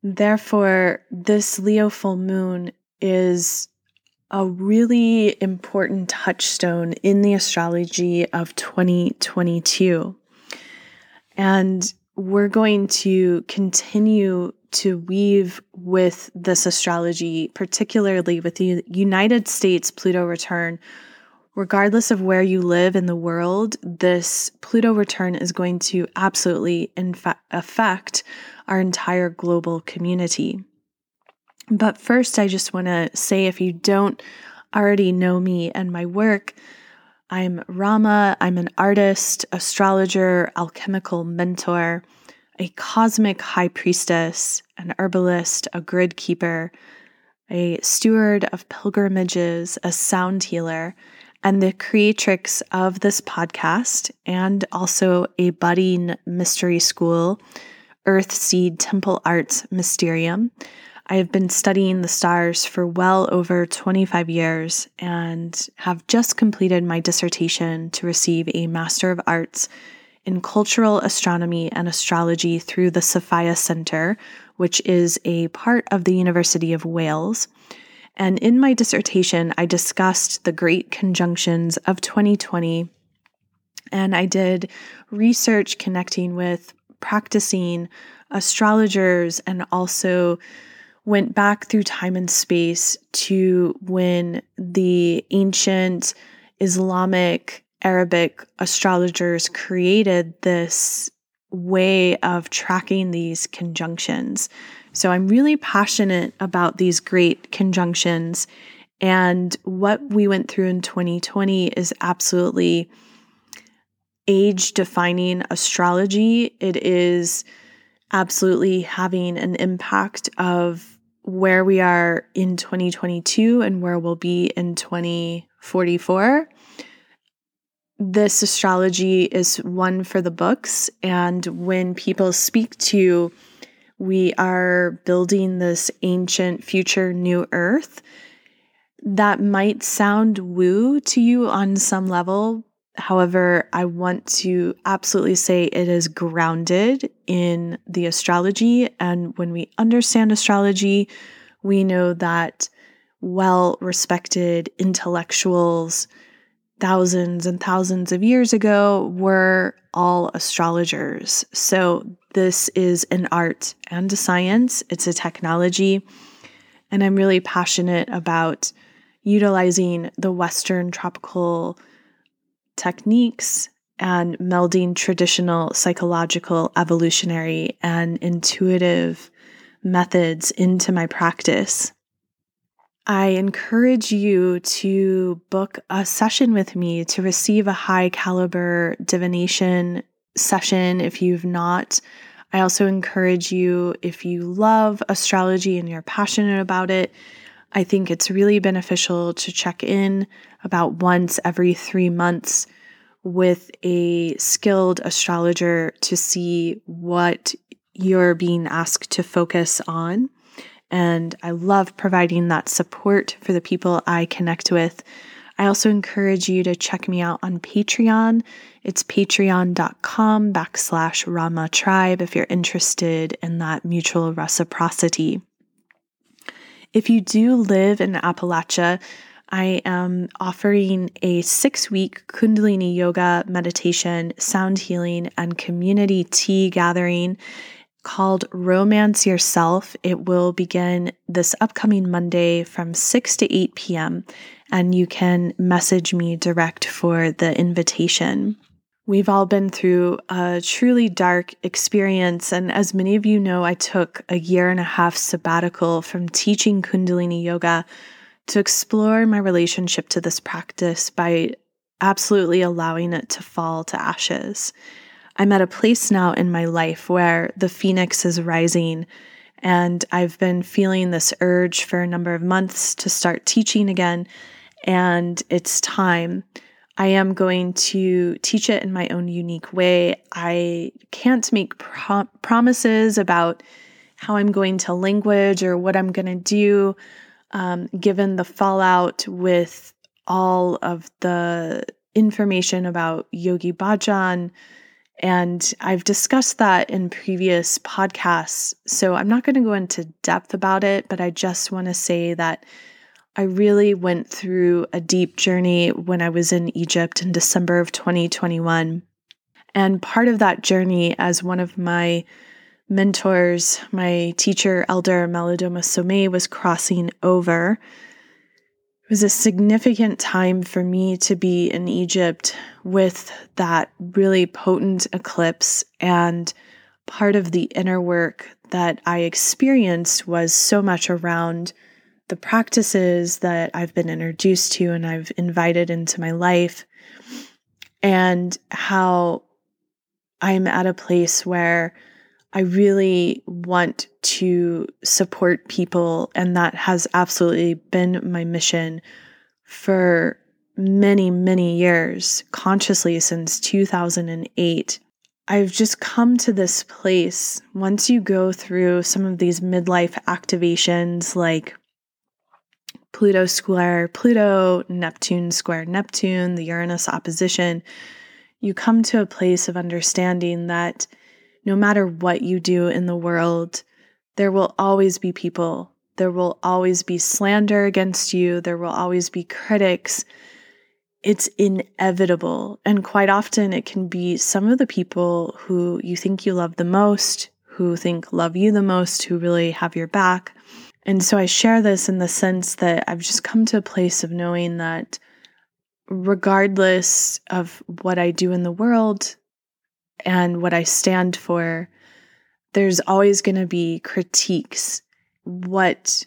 Therefore, this Leo full moon is a really important touchstone in the astrology of 2022. And we're going to continue to weave with this astrology, particularly with the United States Pluto return. Regardless of where you live in the world, this Pluto return is going to absolutely infa- affect our entire global community. But first, I just want to say if you don't already know me and my work, I'm Rama. I'm an artist, astrologer, alchemical mentor, a cosmic high priestess, an herbalist, a grid keeper, a steward of pilgrimages, a sound healer, and the creatrix of this podcast, and also a budding mystery school, Earth Seed Temple Arts Mysterium. I have been studying the stars for well over 25 years and have just completed my dissertation to receive a Master of Arts in Cultural Astronomy and Astrology through the Sophia Center, which is a part of the University of Wales. And in my dissertation, I discussed the great conjunctions of 2020 and I did research connecting with practicing astrologers and also went back through time and space to when the ancient Islamic Arabic astrologers created this way of tracking these conjunctions. So I'm really passionate about these great conjunctions. And what we went through in 2020 is absolutely age defining astrology. It is absolutely having an impact of where we are in 2022 and where we'll be in 2044. This astrology is one for the books. And when people speak to, we are building this ancient future new earth, that might sound woo to you on some level, However, I want to absolutely say it is grounded in the astrology. And when we understand astrology, we know that well respected intellectuals thousands and thousands of years ago were all astrologers. So, this is an art and a science, it's a technology. And I'm really passionate about utilizing the Western tropical techniques and melding traditional psychological, evolutionary, and intuitive methods into my practice. I encourage you to book a session with me to receive a high caliber divination session if you've not. I also encourage you, if you love astrology and you're passionate about it, I think it's really beneficial to check in about once every three months with a skilled astrologer to see what you're being asked to focus on. And I love providing that support for the people I connect with. I also encourage you to check me out on Patreon. It's patreon.com backslash Rama Tribe if you're interested in that mutual reciprocity. If you do live in Appalachia, I am offering a six week Kundalini yoga meditation, sound healing, and community tea gathering called Romance Yourself. It will begin this upcoming Monday from 6 to 8 p.m., and you can message me direct for the invitation. We've all been through a truly dark experience. And as many of you know, I took a year and a half sabbatical from teaching Kundalini Yoga to explore my relationship to this practice by absolutely allowing it to fall to ashes. I'm at a place now in my life where the phoenix is rising, and I've been feeling this urge for a number of months to start teaching again, and it's time. I am going to teach it in my own unique way. I can't make pro- promises about how I'm going to language or what I'm going to do um, given the fallout with all of the information about Yogi Bhajan. And I've discussed that in previous podcasts. So I'm not going to go into depth about it, but I just want to say that I really went through a deep journey when I was in Egypt in December of 2021. And part of that journey, as one of my mentors, my teacher, Elder Malidoma Somé, was crossing over. It was a significant time for me to be in Egypt with that really potent eclipse. And part of the inner work that I experienced was so much around the practices that I've been introduced to and I've invited into my life, and how I'm at a place where I really want to support people, and that has absolutely been my mission for many, many years, consciously since 2008. I've just come to this place once you go through some of these midlife activations like Pluto square Pluto, Neptune square Neptune, the Uranus opposition, you come to a place of understanding that no matter what you do in the world, there will always be people. There will always be slander against you. There will always be critics. It's inevitable. And quite often, it can be some of the people who you think you love the most, who think love you the most, who really have your back. And so I share this in the sense that I've just come to a place of knowing that regardless of what I do in the world, and what I stand for, there's always going to be critiques. What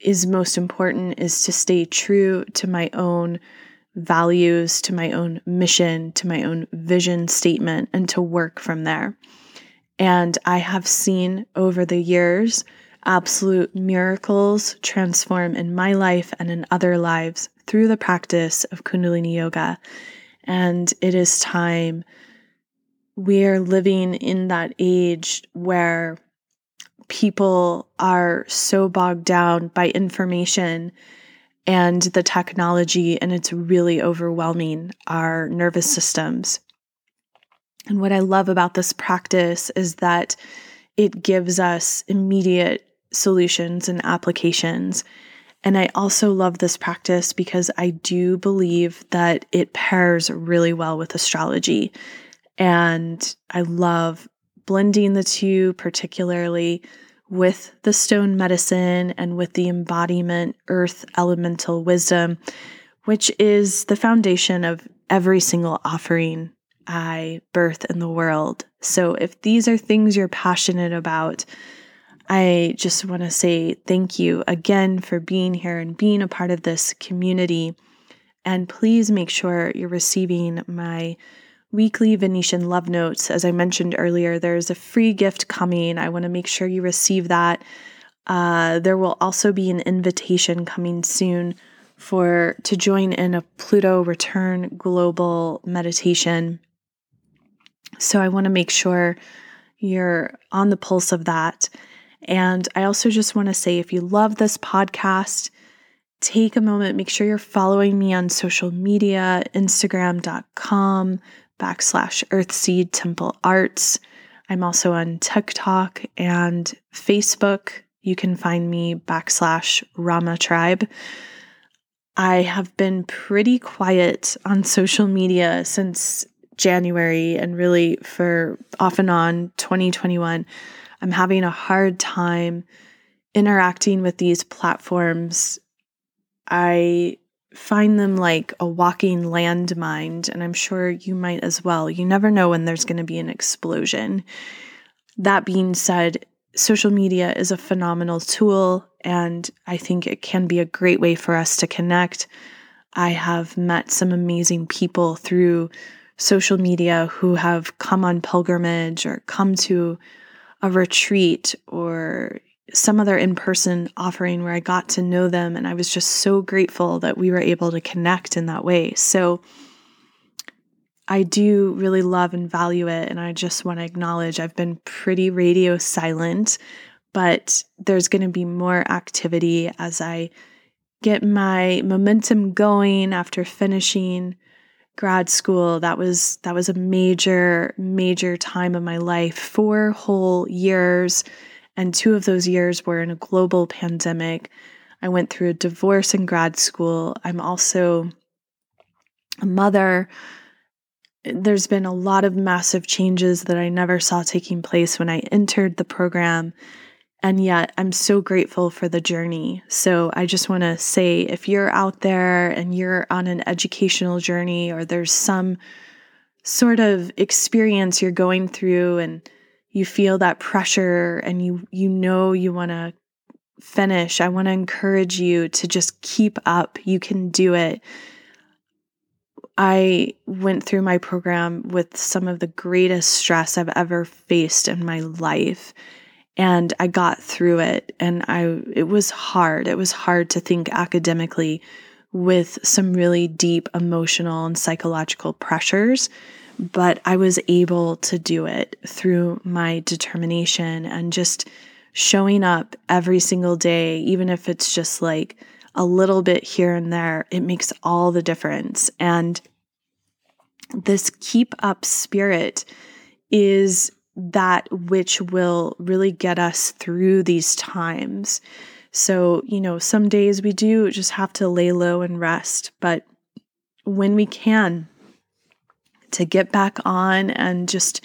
is most important is to stay true to my own values, to my own mission, to my own vision statement, and to work from there. And I have seen over the years absolute miracles transform in my life and in other lives through the practice of Kundalini Yoga. And it is time we're living in that age where people are so bogged down by information and the technology, and it's really overwhelming our nervous systems. And what I love about this practice is that it gives us immediate solutions and applications. And I also love this practice because I do believe that it pairs really well with astrology. And I love blending the two, particularly with the stone medicine and with the embodiment earth elemental wisdom, which is the foundation of every single offering I birth in the world. So if these are things you're passionate about, I just want to say thank you again for being here and being a part of this community. And please make sure you're receiving my weekly Venetian love notes. As I mentioned earlier, there's a free gift coming. I want to make sure you receive that. Uh, there will also be an invitation coming soon for to join in a Pluto return global meditation. So I want to make sure you're on the pulse of that. And I also just want to say if you love this podcast, take a moment, make sure you're following me on social media, instagram.com backslash earthseed temple arts. I'm also on TikTok and Facebook. You can find me backslash Rama Tribe. I have been pretty quiet on social media since January and really for off and on 2021. I'm having a hard time interacting with these platforms. I find them like a walking landmine, and I'm sure you might as well. You never know when there's going to be an explosion. That being said, social media is a phenomenal tool, and I think it can be a great way for us to connect. I have met some amazing people through social media who have come on pilgrimage or come to a retreat or some other in person offering where I got to know them. And I was just so grateful that we were able to connect in that way. So I do really love and value it. And I just want to acknowledge I've been pretty radio silent, but there's going to be more activity as I get my momentum going after finishing grad school that was that was a major major time of my life four whole years and two of those years were in a global pandemic. I went through a divorce in grad school. I'm also a mother. There's been a lot of massive changes that I never saw taking place when I entered the program. And yet, I'm so grateful for the journey. So, I just want to say if you're out there and you're on an educational journey, or there's some sort of experience you're going through, and you feel that pressure and you you know you want to finish i want to encourage you to just keep up. You can do it. I went through my program with some of the greatest stress i've ever faced in my life and i got through it and i it was hard it was hard to think academically with some really deep emotional and psychological pressures but I was able to do it through my determination and just showing up every single day, even if it's just like a little bit here and there, it makes all the difference. And this keep up spirit is that which will really get us through these times. So, you know, some days we do just have to lay low and rest, but when we can, to get back on and just,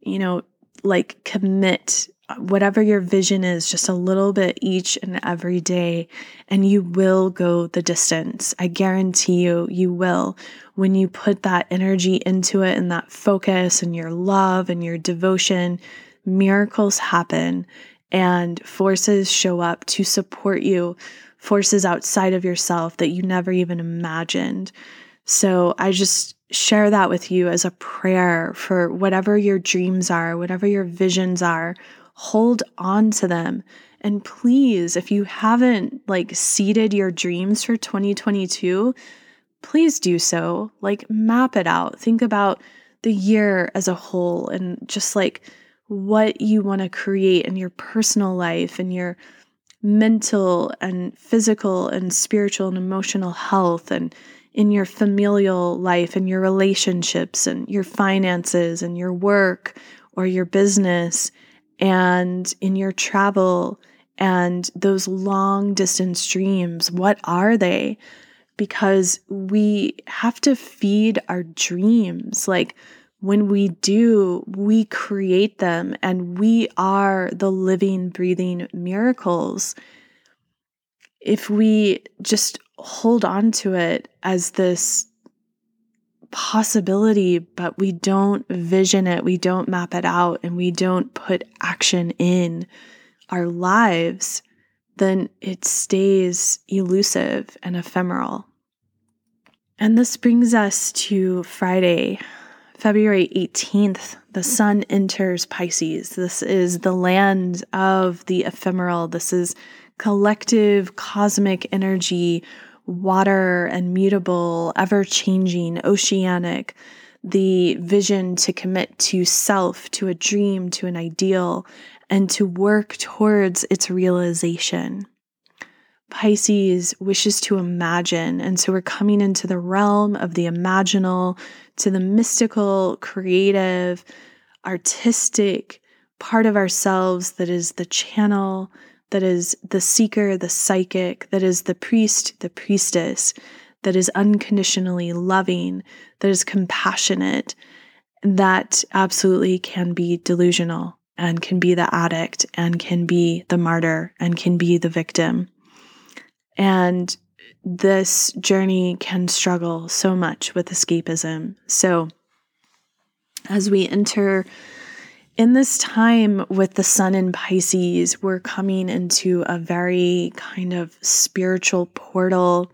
you know, like commit whatever your vision is just a little bit each and every day and you will go the distance. I guarantee you you will. When you put that energy into it and that focus and your love and your devotion miracles happen and forces show up to support you. Forces outside of yourself that you never even imagined. So i just share that with you as a prayer for whatever your dreams are, whatever your visions are. Hold on to them. And please, if you haven't like seeded your dreams for 2022, please do so. Like map it out. Think about the year as a whole and just like what you want to create in your personal life and your mental and physical and spiritual and emotional health and in your familial life and your relationships and your finances and your work or your business and in your travel and those long distance dreams. What are they? Because we have to feed our dreams. Like when we do, we create them and we are the living, breathing miracles. If we just hold on to it as this possibility, but we don't vision it, we don't map it out, and we don't put action in our lives, then it stays elusive and ephemeral. And this brings us to Friday, February 18th. The sun enters Pisces. This is the land of the ephemeral. This is collective cosmic energy water and mutable, ever changing, oceanic. the vision to commit to self, to a dream, to an ideal, and to work towards its realization. Pisces wishes to imagine. And so we're coming into the realm of the imaginal, to the mystical, creative, artistic part of ourselves that is the channel, that is the seeker, the psychic, that is the priest, the priestess, that is unconditionally loving, that is compassionate, that absolutely can be delusional and can be the addict and can be the martyr and can be the victim. And this journey can struggle so much with escapism. So, as we enter in this time with the sun in Pisces, we're coming into a very kind of spiritual portal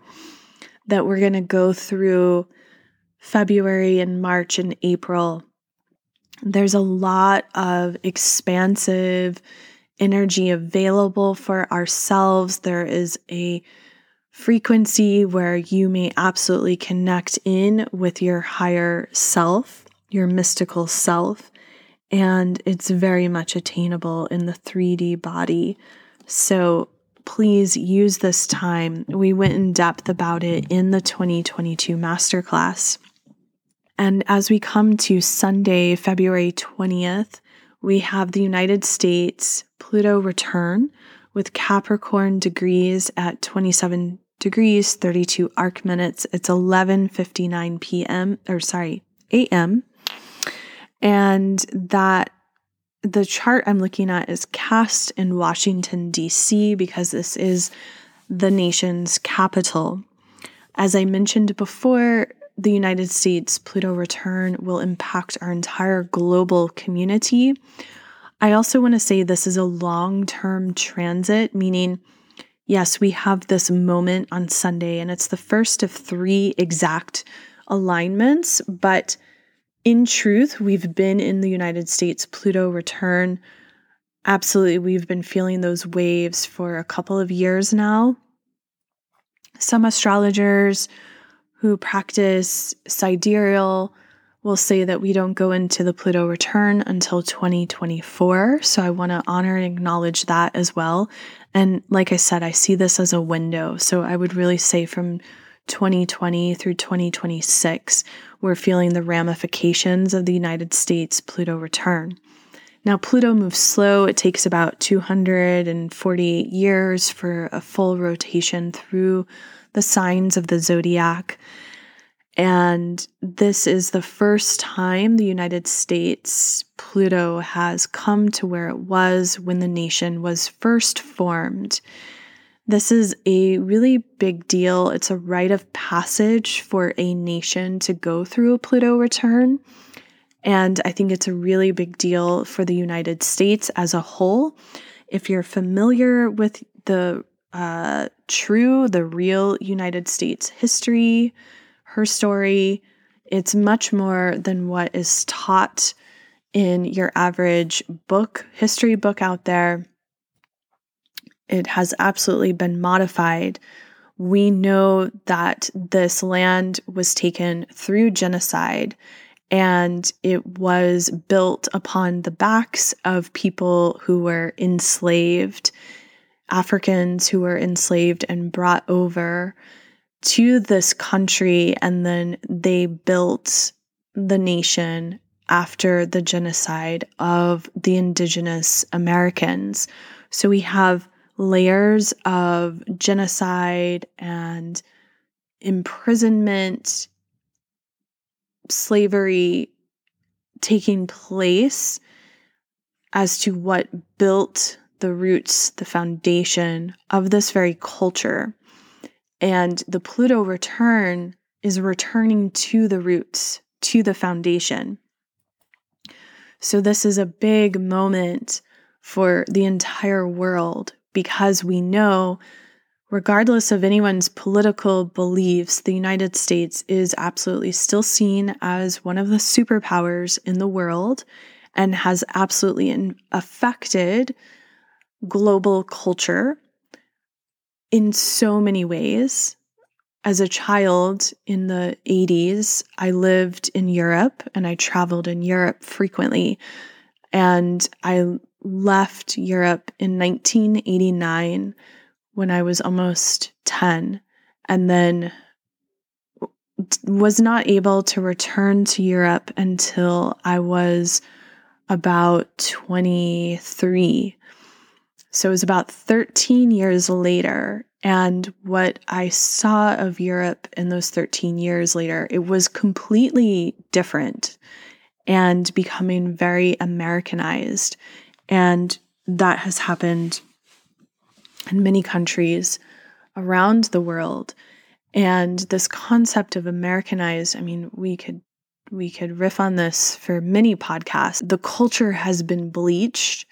that we're going to go through February and March and April. There's a lot of expansive energy available for ourselves. There is a frequency where you may absolutely connect in with your higher self, your mystical self, and it's very much attainable in the 3D body. So please use this time. We went in depth about it in the 2022 masterclass. And as we come to Sunday, February 20th, we have the United States Pluto return with Capricorn degrees at 27 degrees 32 arc minutes. It's 11:59 p.m. or sorry, a.m. And that the chart I'm looking at is cast in Washington D.C. because this is the nation's capital. As I mentioned before, the United States Pluto return will impact our entire global community. I also want to say this is a long term transit, meaning, yes, we have this moment on Sunday, and it's the first of three exact alignments, but in truth, we've been in the United States Pluto return. Absolutely, we've been feeling those waves for a couple of years now. Some astrologers, who practice sidereal will say that we don't go into the Pluto return until 2024. So I want to honor and acknowledge that as well. And like I said, I see this as a window. So I would really say from 2020 through 2026, we're feeling the ramifications of the United States Pluto return. Now, Pluto moves slow. It takes about 248 years for a full rotation through the signs of the zodiac. And this is the first time the United States Pluto has come to where it was when the nation was first formed. This is a really big deal. It's a rite of passage for a nation to go through a Pluto return. And I think it's a really big deal for the United States as a whole. If you're familiar with the uh, true, the real United States history, her story. It's much more than what is taught in your average book, history book out there. It has absolutely been modified. We know that this land was taken through genocide and it was built upon the backs of people who were enslaved Africans who were enslaved and brought over to this country, and then they built the nation after the genocide of the indigenous Americans. So we have layers of genocide and imprisonment, slavery taking place as to what built the roots, the foundation of this very culture. And the Pluto return is returning to the roots, to the foundation. So, this is a big moment for the entire world because we know, regardless of anyone's political beliefs, the United States is absolutely still seen as one of the superpowers in the world and has absolutely affected global culture in so many ways. as a child in the 80s, I lived in Europe and I traveled in Europe frequently. And I left Europe in 1989 when I was almost 10 and then was not able to return to Europe until I was about 23. So it was about 13 years later. And what I saw of Europe in those 13 years later, it was completely different and becoming very Americanized. And that has happened in many countries around the world. And this concept of Americanized, I mean, we could we could riff on this for many podcasts. The culture has been bleached.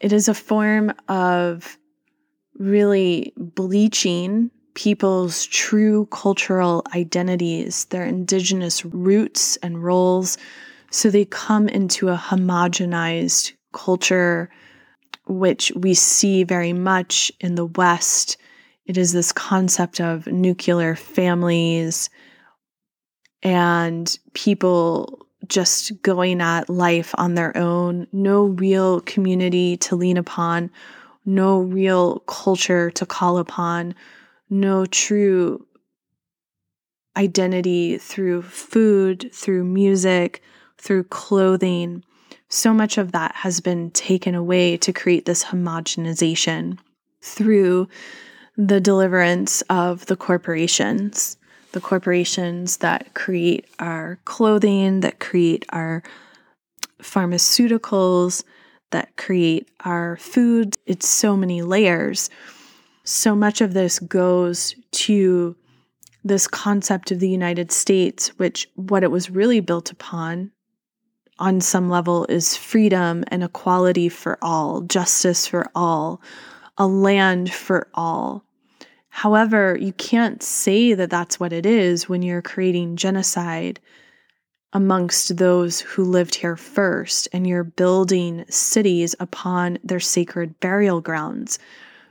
It is a form of really bleaching people's true cultural identities, their indigenous roots and roles. So they come into a homogenized culture, which we see very much in the West. It is this concept of nuclear families and people just going at life on their own, no real community to lean upon, no real culture to call upon, no true identity through food, through music, through clothing. So much of that has been taken away to create this homogenization through the deliverance of the corporations, the corporations that create our clothing, that create our pharmaceuticals, that create our food. It's so many layers. So much of this goes to this concept of the United States, which what it was really built upon on some level is freedom and equality for all, justice for all, a land for all. However, you can't say that that's what it is when you're creating genocide amongst those who lived here first and you're building cities upon their sacred burial grounds.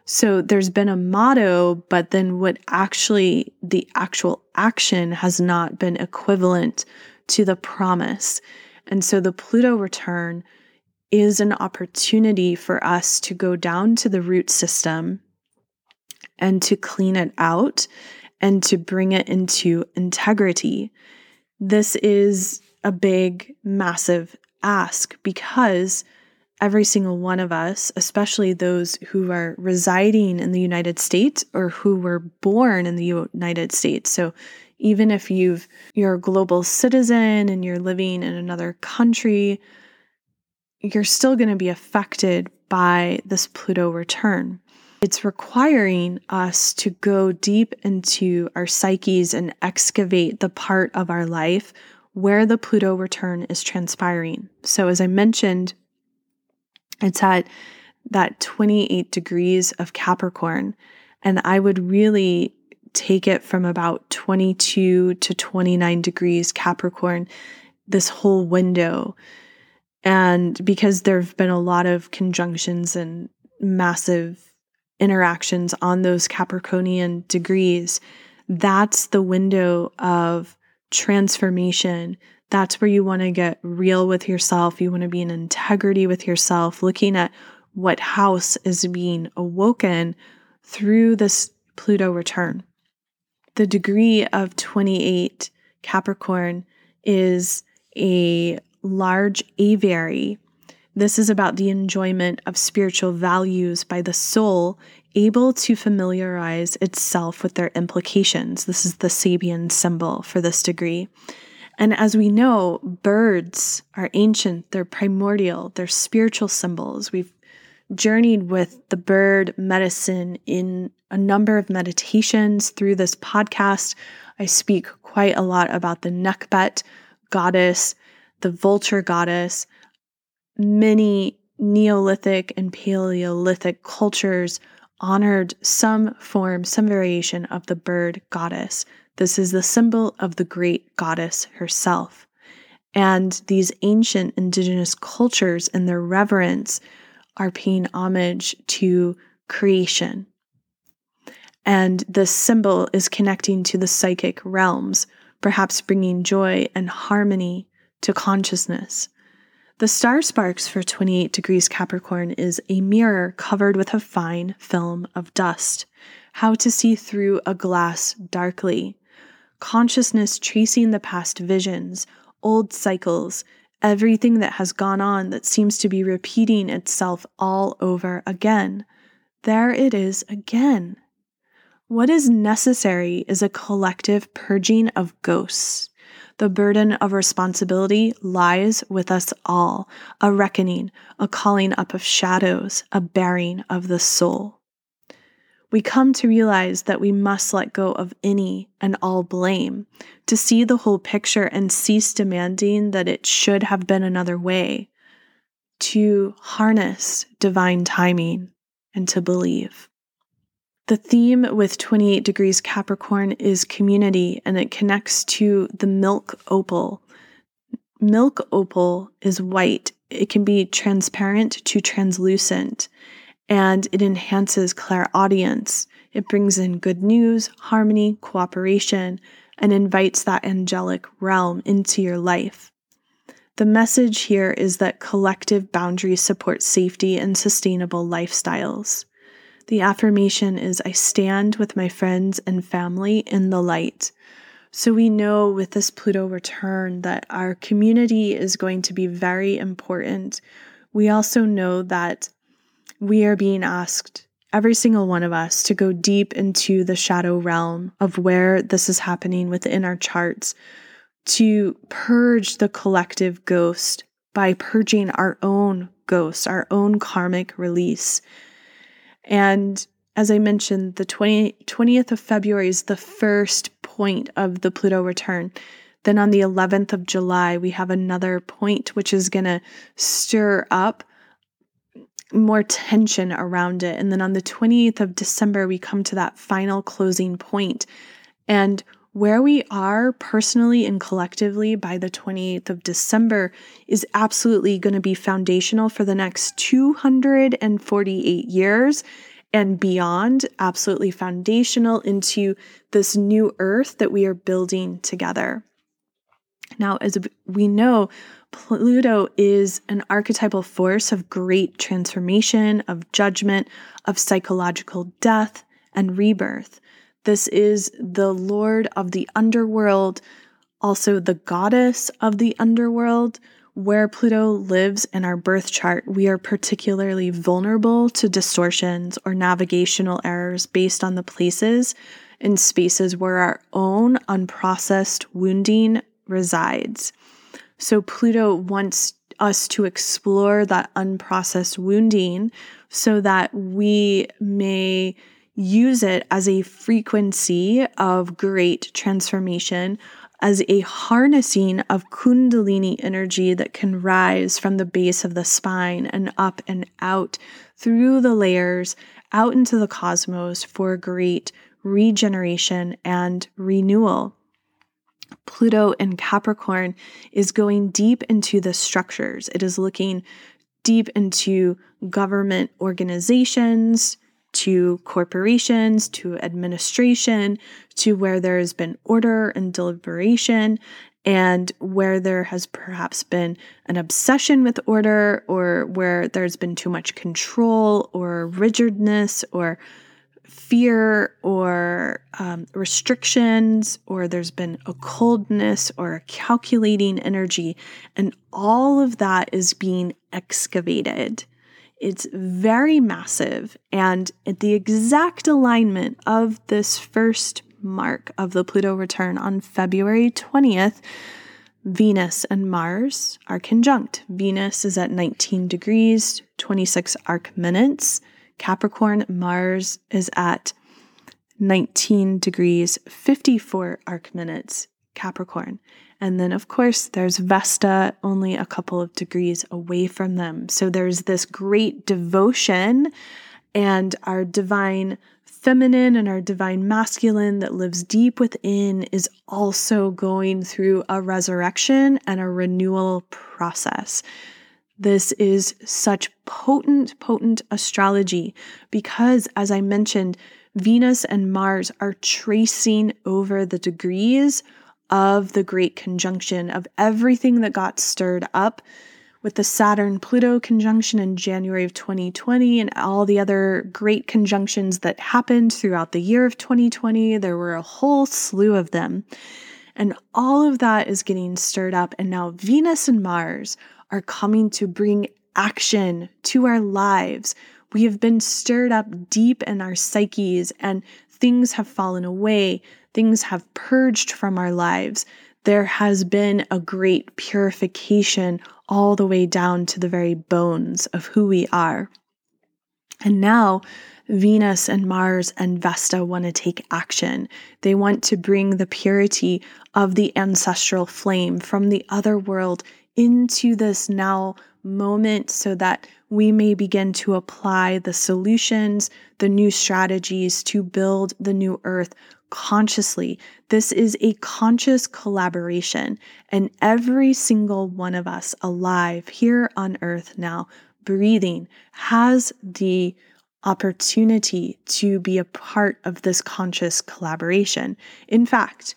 So there's been a motto, but then what actually the actual action has not been equivalent to the promise. And so the Pluto return is an opportunity for us to go down to the root system and to clean it out and to bring it into integrity. This is a big, massive ask because every single one of us, especially those who are residing in the United States or who were born in the United States. So even if you've you're a global citizen and you're living in another country, you're still going to be affected by this Pluto return. It's requiring us to go deep into our psyches and excavate the part of our life where the Pluto return is transpiring. So, as I mentioned, it's at that 28 degrees of Capricorn. And I would really take it from about 22 to 29 degrees Capricorn, this whole window. And because there have been a lot of conjunctions and massive interactions on those Capricornian degrees, that's the window of transformation. That's where you want to get real with yourself. You want to be in integrity with yourself, looking at what house is being awoken through this Pluto return the degree of 28 Capricorn is a large aviary. This is about the enjoyment of spiritual values by the soul, able to familiarize itself with their implications. This is the Sabian symbol for this degree. And as we know, birds are ancient, they're primordial, they're spiritual symbols. We've journeyed with the bird medicine in a number of meditations through this podcast. I speak quite a lot about the Nekhbet goddess, the vulture goddess. Many Neolithic and Paleolithic cultures honored some form, some variation of the bird goddess. This is the symbol of the great goddess herself. And these ancient indigenous cultures and their reverence are paying homage to creation. And the symbol is connecting to the psychic realms, perhaps bringing joy and harmony to consciousness. The star sparks for 28 degrees Capricorn is a mirror covered with a fine film of dust. How to see through a glass darkly. Consciousness tracing the past visions, old cycles, everything that has gone on that seems to be repeating itself all over again. There it is again. What is necessary is a collective purging of ghosts. The burden of responsibility lies with us all a reckoning, a calling up of shadows, a bearing of the soul. We come to realize that we must let go of any and all blame, to see the whole picture and cease demanding that it should have been another way, to harness divine timing and to believe. The theme with 28 degrees Capricorn is community and it connects to the milk opal. Milk opal is white. It can be transparent to translucent and it enhances clairaudience. It brings in good news, harmony, cooperation, and invites that angelic realm into your life. The message here is that collective boundaries support safety and sustainable lifestyles. The affirmation is I stand with my friends and family in the light. So we know with this Pluto return that our community is going to be very important. We also know that we are being asked, every single one of us, to go deep into the shadow realm of where this is happening within our charts, to purge the collective ghost by purging our own ghost, our own karmic release. And as I mentioned, the 20, 20th of February is the first point of the Pluto return. Then on the 11th of July, we have another point which is going to stir up more tension around it. And then on the 28th of December, we come to that final closing point. And where we are personally and collectively by the 28th of December is absolutely going to be foundational for the next 248 years and beyond, absolutely foundational into this new earth that we are building together. Now, as we know, Pluto is an archetypal force of great transformation, of judgment, of psychological death and rebirth. This is the Lord of the underworld, also the goddess of the underworld. Where Pluto lives in our birth chart, we are particularly vulnerable to distortions or navigational errors based on the places and spaces where our own unprocessed wounding resides. So, Pluto wants us to explore that unprocessed wounding so that we may use it as a frequency of great transformation, as a harnessing of Kundalini energy that can rise from the base of the spine and up and out through the layers, out into the cosmos for great regeneration and renewal. Pluto in Capricorn is going deep into the structures. It is looking deep into government organizations, to corporations, to administration, to where there has been order and deliberation, and where there has perhaps been an obsession with order, or where there's been too much control, or rigidness, or fear, or um, restrictions, or there's been a coldness or a calculating energy, and all of that is being excavated it's very massive. And at the exact alignment of this first mark of the Pluto return on February 20th, Venus and Mars are conjunct. Venus is at 19 degrees, 26 arc minutes. Capricorn, Mars is at 19 degrees, 54 arc minutes, Capricorn. And then, of course, there's Vesta, only a couple of degrees away from them. So there's this great devotion, and our divine feminine and our divine masculine that lives deep within is also going through a resurrection and a renewal process. This is such potent, potent astrology because, as I mentioned, Venus and Mars are tracing over the degrees of the Great Conjunction of everything that got stirred up with the Saturn Pluto conjunction in January of 2020 and all the other great conjunctions that happened throughout the year of 2020. There were a whole slew of them. And all of that is getting stirred up. And now Venus and Mars are coming to bring action to our lives. We have been stirred up deep in our psyches, and things have fallen away. Things have purged from our lives. There has been a great purification all the way down to the very bones of who we are. And now, Venus and Mars and Vesta want to take action. They want to bring the purity of the ancestral flame from the other world into this now moment so that we may begin to apply the solutions, the new strategies to build the new earth consciously. This is a conscious collaboration, and every single one of us alive here on earth now, breathing, has the opportunity to be a part of this conscious collaboration. In fact,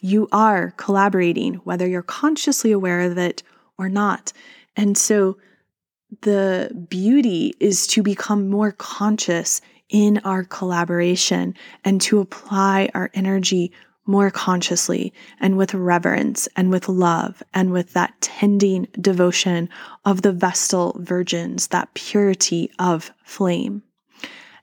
you are collaborating, whether you're consciously aware of it or not. And so the beauty is to become more conscious in our collaboration and to apply our energy more consciously and with reverence and with love and with that tending devotion of the Vestal virgins, that purity of flame.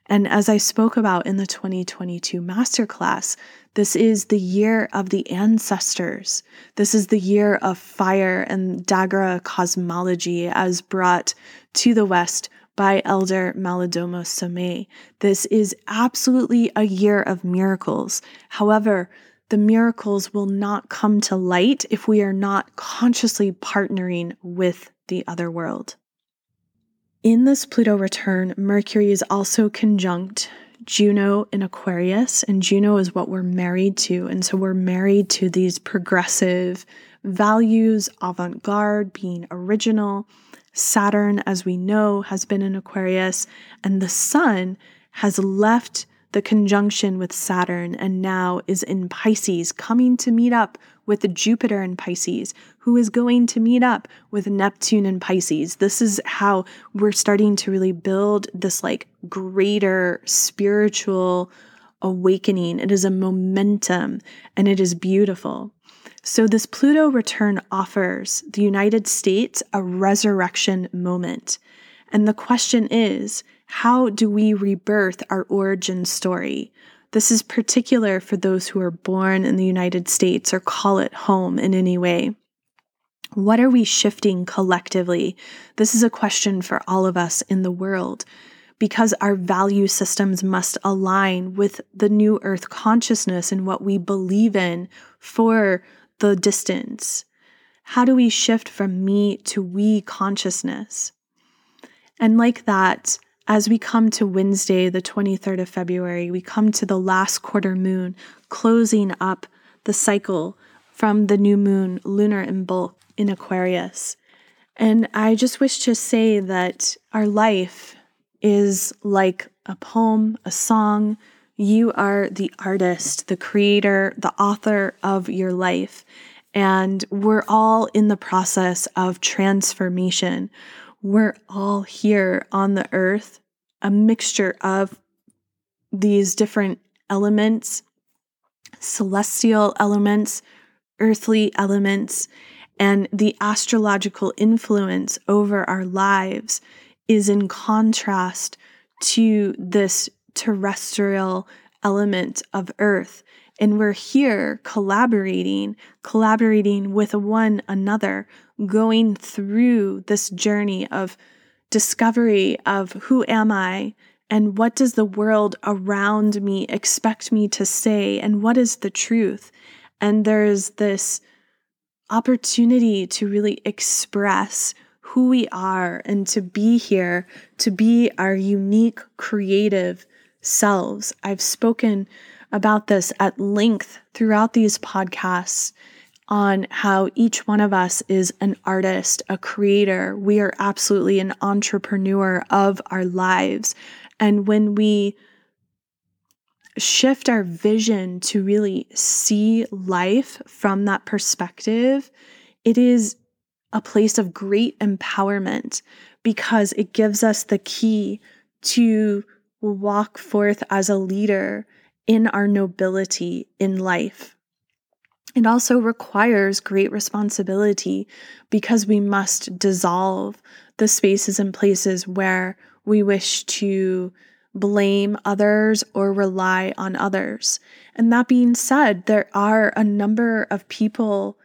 And as I spoke about in the 2022 masterclass, this is the year of the ancestors. This is the year of fire and Dagara cosmology as brought to the West by Elder Malidoma Somé. This is absolutely a year of miracles. However, the miracles will not come to light if we are not consciously partnering with the other world. In this Pluto return, Mercury is also conjunct Juno in Aquarius, and Juno is what we're married to. And so we're married to these progressive values, avant garde, being original. Saturn, as we know, has been in Aquarius, and the Sun has left the conjunction with Saturn and now is in Pisces, coming to meet up with Jupiter in Pisces, who is going to meet up with Neptune and Pisces. This is how we're starting to really build this like greater spiritual awakening. It is a momentum and it is beautiful. So, this Pluto return offers the United States a resurrection moment. And the question is how do we rebirth our origin story? This is particular for those who are born in the United States or call it home in any way. What are we shifting collectively? This is a question for all of us in the world because our value systems must align with the new earth consciousness and what we believe in for the distance. How do we shift from me to we consciousness? And like that, as we come to Wednesday, the 23rd of February, we come to the last quarter moon, closing up the cycle from the new moon, lunar Imbolc in Aquarius. And I just wish to say that our life is like a poem, a song. You are the artist, the creator, the author of your life. And we're all in the process of transformation we're all here on the earth, a mixture of these different elements, celestial elements, earthly elements, and the astrological influence over our lives is in contrast to this terrestrial element of earth. And we're here collaborating, collaborating with one another, going through this journey of discovery of who am I and what does the world around me expect me to say and what is the truth. And there's this opportunity to really express who we are and to be here, to be our unique creative selves. I've spoken about this at length throughout these podcasts on how each one of us is an artist, a creator. We are absolutely an entrepreneur of our lives. And when we shift our vision to really see life from that perspective, it is a place of great empowerment because it gives us the key to walk forth as a leader in our nobility in life. It also requires great responsibility because we must dissolve the spaces and places where we wish to blame others or rely on others. And that being said, there are a number of people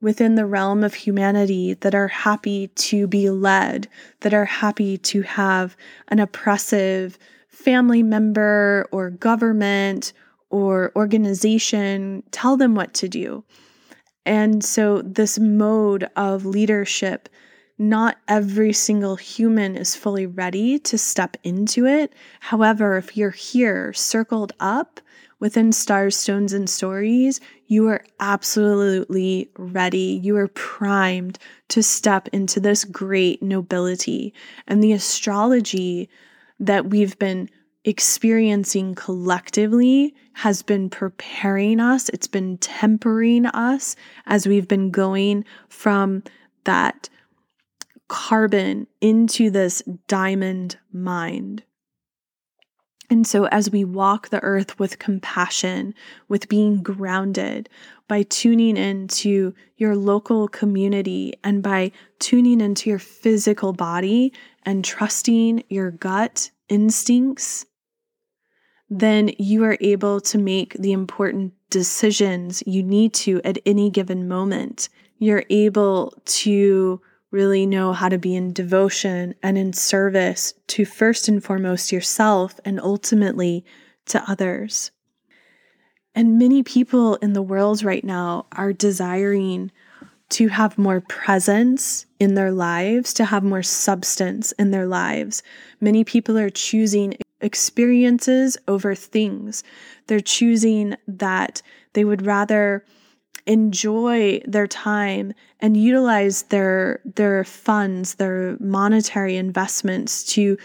within the realm of humanity that are happy to be led, that are happy to have an oppressive family member or government or organization tell them what to do. And so, this mode of leadership, not every single human is fully ready to step into it. However, if you're here circled up within Stars, Stones, and Stories, you are absolutely ready. You are primed to step into this great nobility. And the astrology that we've been experiencing collectively has been preparing us, it's been tempering us as we've been going from that carbon into this diamond mind. And so, as we walk the earth with compassion, with being grounded, by tuning into your local community and by tuning into your physical body and trusting your gut instincts, then you are able to make the important decisions you need to at any given moment. You're able to really know how to be in devotion and in service to first and foremost yourself and ultimately to others. And many people in the world right now are desiring to have more presence in their lives, to have more substance in their lives. Many people are choosing experiences over things. They're choosing that they would rather enjoy their time and utilize their their funds their monetary investments to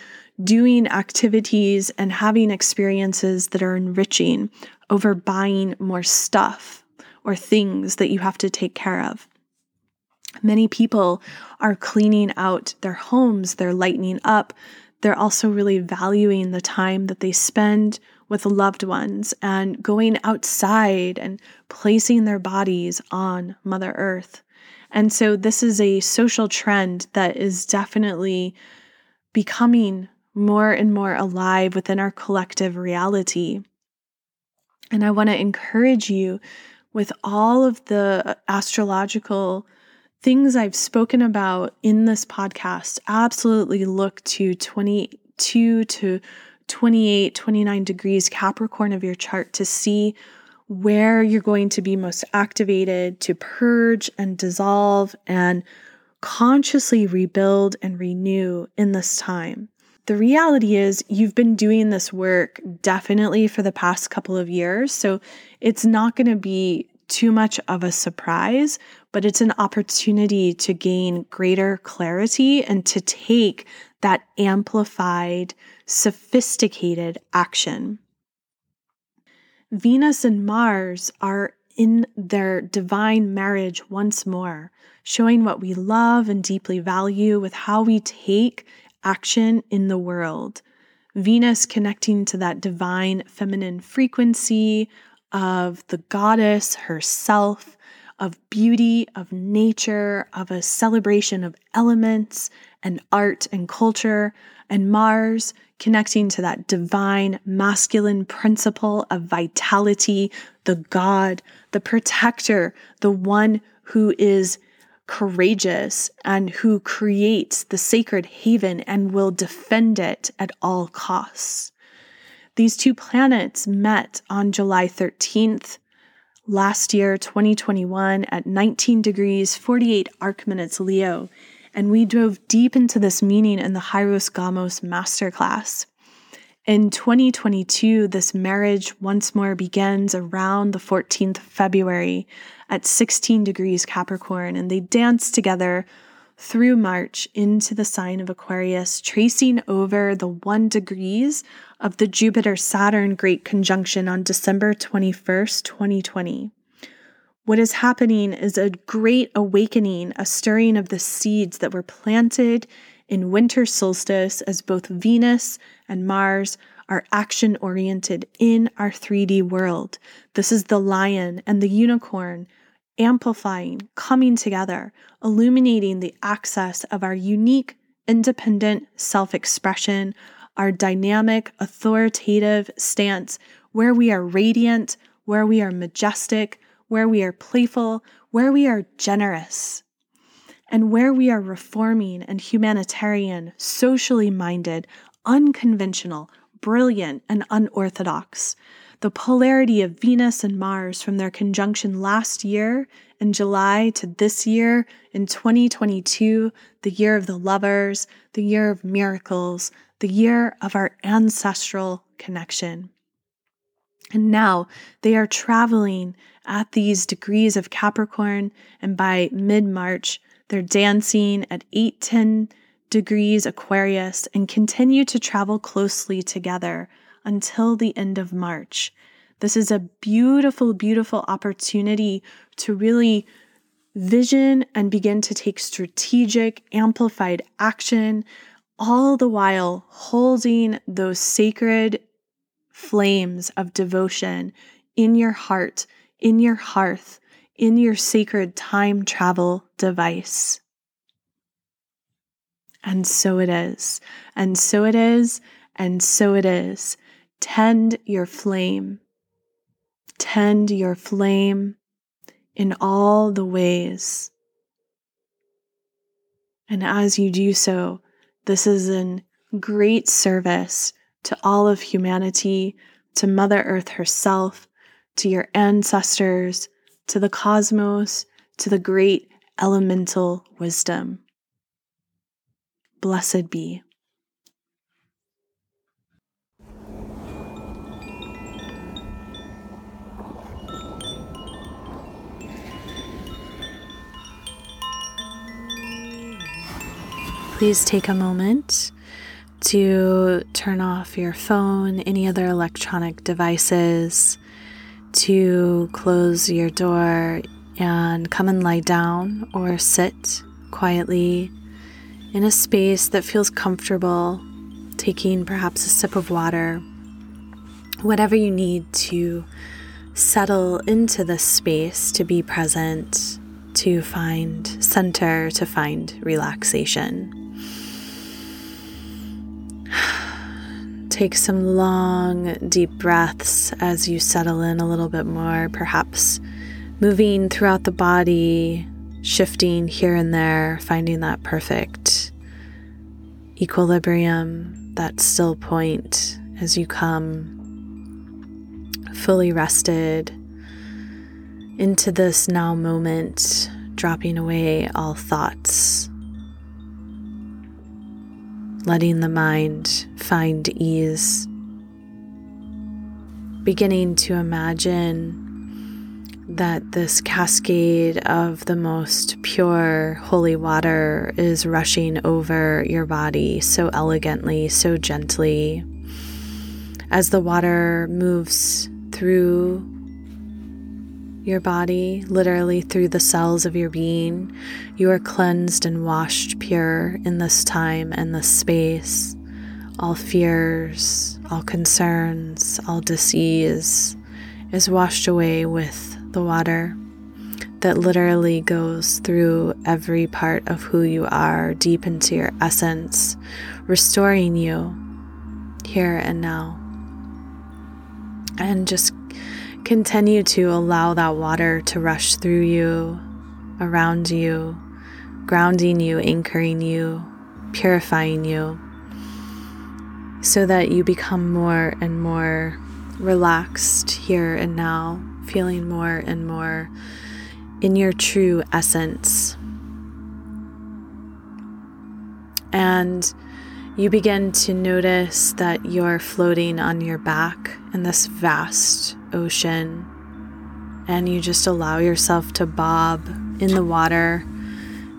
doing activities and having experiences that are enriching over buying more stuff or things that you have to take care of. Many people are cleaning out their homes they're lightening up they're also really valuing the time that they spend with loved ones and going outside and placing their bodies on Mother Earth. And so, this is a social trend that is definitely becoming more and more alive within our collective reality. And I want to encourage you with all of the astrological things I've spoken about in this podcast, absolutely look to 22 to 28, 29 degrees Capricorn of your chart to see where you're going to be most activated to purge and dissolve and consciously rebuild and renew in this time. The reality is, you've been doing this work definitely for the past couple of years. So it's not going to be too much of a surprise, but it's an opportunity to gain greater clarity and to take that amplified, sophisticated action. Venus and Mars are in their divine marriage once more, showing what we love and deeply value with how we take action in the world. Venus connecting to that divine feminine frequency of the goddess herself, of beauty, of nature, of a celebration of elements and art and culture, and Mars connecting to that divine masculine principle of vitality, the God, the protector, the one who is courageous and who creates the sacred haven and will defend it at all costs. These two planets met on July 13th last year, 2021, at 19 degrees, 48 arc minutes Leo. And we drove deep into this meaning in the Hieros Gamos masterclass. In 2022, this marriage once more begins around the 14th of February at 16 degrees Capricorn, and they dance together through March into the sign of Aquarius, tracing over the one degrees of the Jupiter Saturn Great Conjunction on December 21st, 2020. What is happening is a great awakening, a stirring of the seeds that were planted in winter solstice as both Venus and Mars are action oriented in our 3D world. This is the lion and the unicorn amplifying, coming together, illuminating the axis of our unique, independent self expression, our dynamic, authoritative stance, where we are radiant, where we are majestic, where we are playful, where we are generous, and where we are reforming and humanitarian, socially minded, unconventional, brilliant, and unorthodox the polarity of Venus and Mars from their conjunction last year in July to this year in 2022, the year of the lovers, the year of miracles, the year of our ancestral connection. And now they are traveling at these degrees of Capricorn, and by mid March, they're dancing at 8, 10 degrees Aquarius and continue to travel closely together until the end of March. This is a beautiful, beautiful opportunity to really vision and begin to take strategic, amplified action, all the while holding those sacred flames of devotion in your heart, in your hearth, in your sacred time travel device. And so it is, and so it is, and so it is. Tend your flame. Tend your flame in all the ways. And as you do so, this is in great service to all of humanity, to Mother Earth herself, to your ancestors, to the cosmos, to the great elemental wisdom. Blessed be. please take a moment to turn off your phone, any other electronic devices, to close your door and come and lie down or sit quietly in a space that feels comfortable, taking perhaps a sip of water, whatever you need to settle into this space to be present, to find center, to find relaxation. Take some long, deep breaths as you settle in a little bit more, perhaps moving throughout the body, shifting here and there, finding that perfect equilibrium, that still point as you come fully rested into this now moment, dropping away all thoughts letting the mind find ease, beginning to imagine that this cascade of the most pure holy water is rushing over your body so elegantly, so gently. As the water moves through your body, literally through the cells of your being. You are cleansed and washed pure in this time and this space. All fears, all concerns, all disease is washed away with the water that literally goes through every part of who you are, deep into your essence, restoring you here and now. And just Continue to allow that water to rush through you, around you, grounding you, anchoring you, purifying you, so that you become more and more relaxed here and now, feeling more and more in your true essence. And you begin to notice that you're floating on your back in this vast ocean, and you just allow yourself to bob in the water,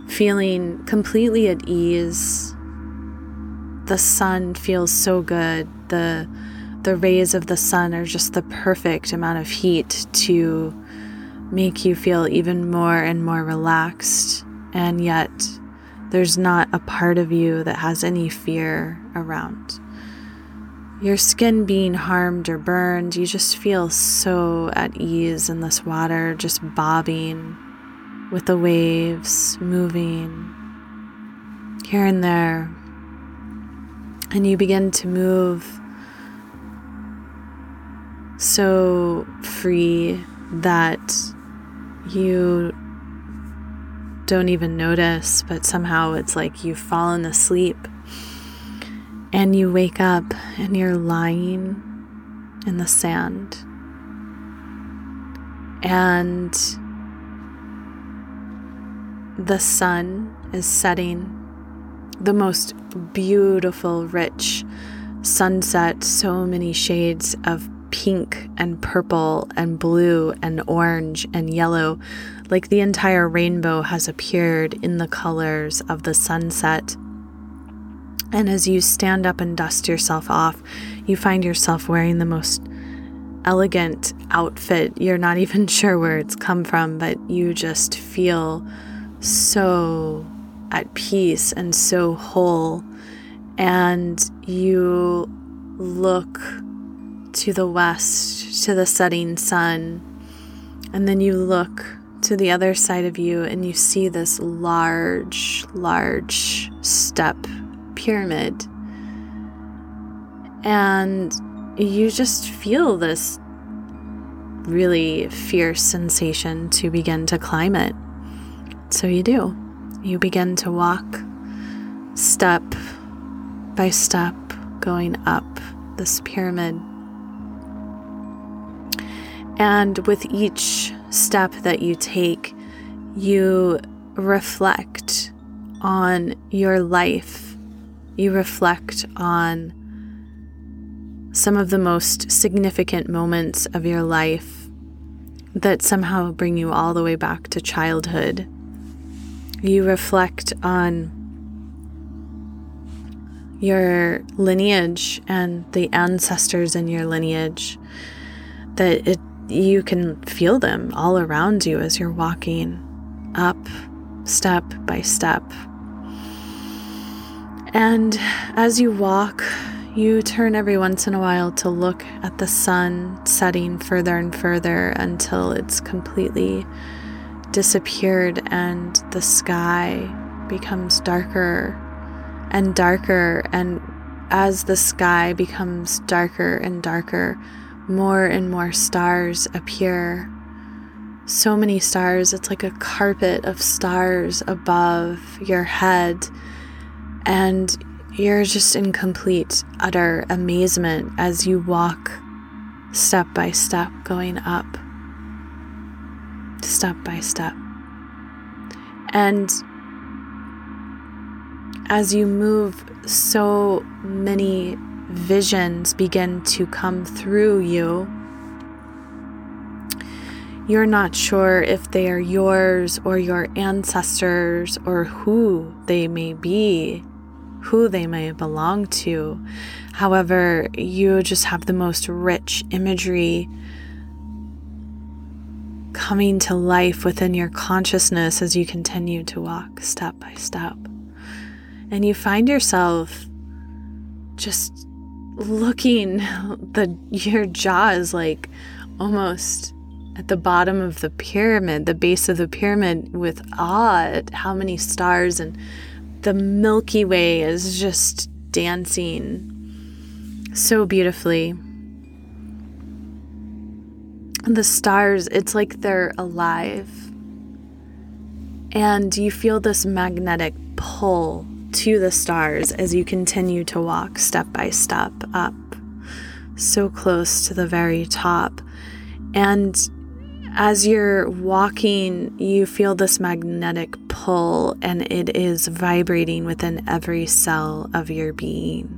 feeling completely at ease. The sun feels so good. The the rays of the sun are just the perfect amount of heat to make you feel even more and more relaxed. And yet, there's not a part of you that has any fear around. Your skin being harmed or burned, you just feel so at ease in this water, just bobbing with the waves moving here and there. And you begin to move so free that you don't even notice, but somehow it's like you've fallen asleep and you wake up and you're lying in the sand. And the sun is setting, the most beautiful, rich sunset, so many shades of pink and purple and blue and orange and yellow, like the entire rainbow has appeared in the colors of the sunset. And as you stand up and dust yourself off, you find yourself wearing the most elegant outfit. You're not even sure where it's come from, but you just feel so at peace and so whole. And you look to the west, to the setting sun. And then you look to the other side of you and you see this large, large step pyramid. And you just feel this really fierce sensation to begin to climb it. So you do. You begin to walk step by step, going up this pyramid. And with each step that you take, you reflect on your life. You reflect on some of the most significant moments of your life that somehow bring you all the way back to childhood. You reflect on your lineage and the ancestors in your lineage that it you can feel them all around you as you're walking up step by step. And as you walk, you turn every once in a while to look at the sun setting further and further until it's completely disappeared and the sky becomes darker and darker. And as the sky becomes darker and darker, more and more stars appear. So many stars, it's like a carpet of stars above your head. And you're just in complete, utter amazement as you walk step by step, going up, step by step. And as you move, so many visions begin to come through you. You're not sure if they are yours or your ancestors or who they may be, who they may belong to. However, you just have the most rich imagery coming to life within your consciousness as you continue to walk step by step. And you find yourself just looking the your jaw is like almost at the bottom of the pyramid, the base of the pyramid with awe at how many stars and the Milky Way is just dancing so beautifully. The stars, it's like they're alive. And you feel this magnetic pull to the stars as you continue to walk step by step up, so close to the very top. And as you're walking, you feel this magnetic pull, and it is vibrating within every cell of your being.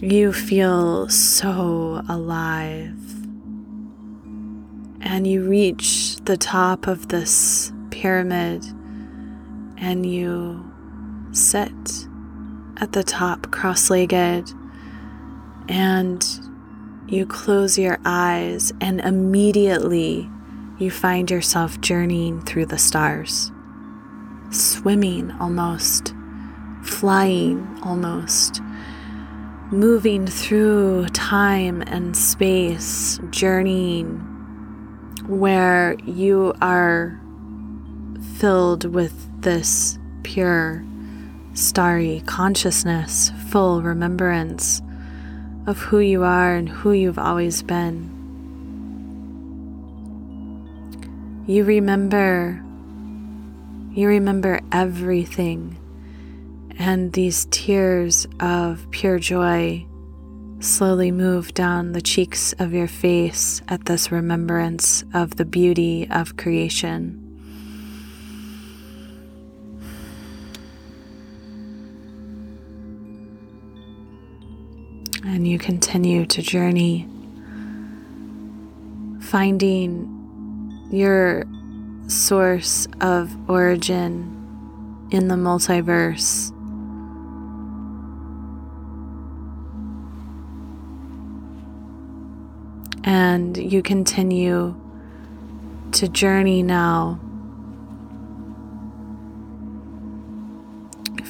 You feel so alive. And you reach the top of this pyramid and you sit at the top cross legged and you close your eyes, and immediately you find yourself journeying through the stars, swimming almost, flying almost, moving through time and space, journeying where you are filled with this pure, starry consciousness, full remembrance of who you are and who you've always been. You remember, you remember everything, and these tears of pure joy slowly move down the cheeks of your face at this remembrance of the beauty of creation. And you continue to journey, finding your source of origin in the multiverse. And you continue to journey now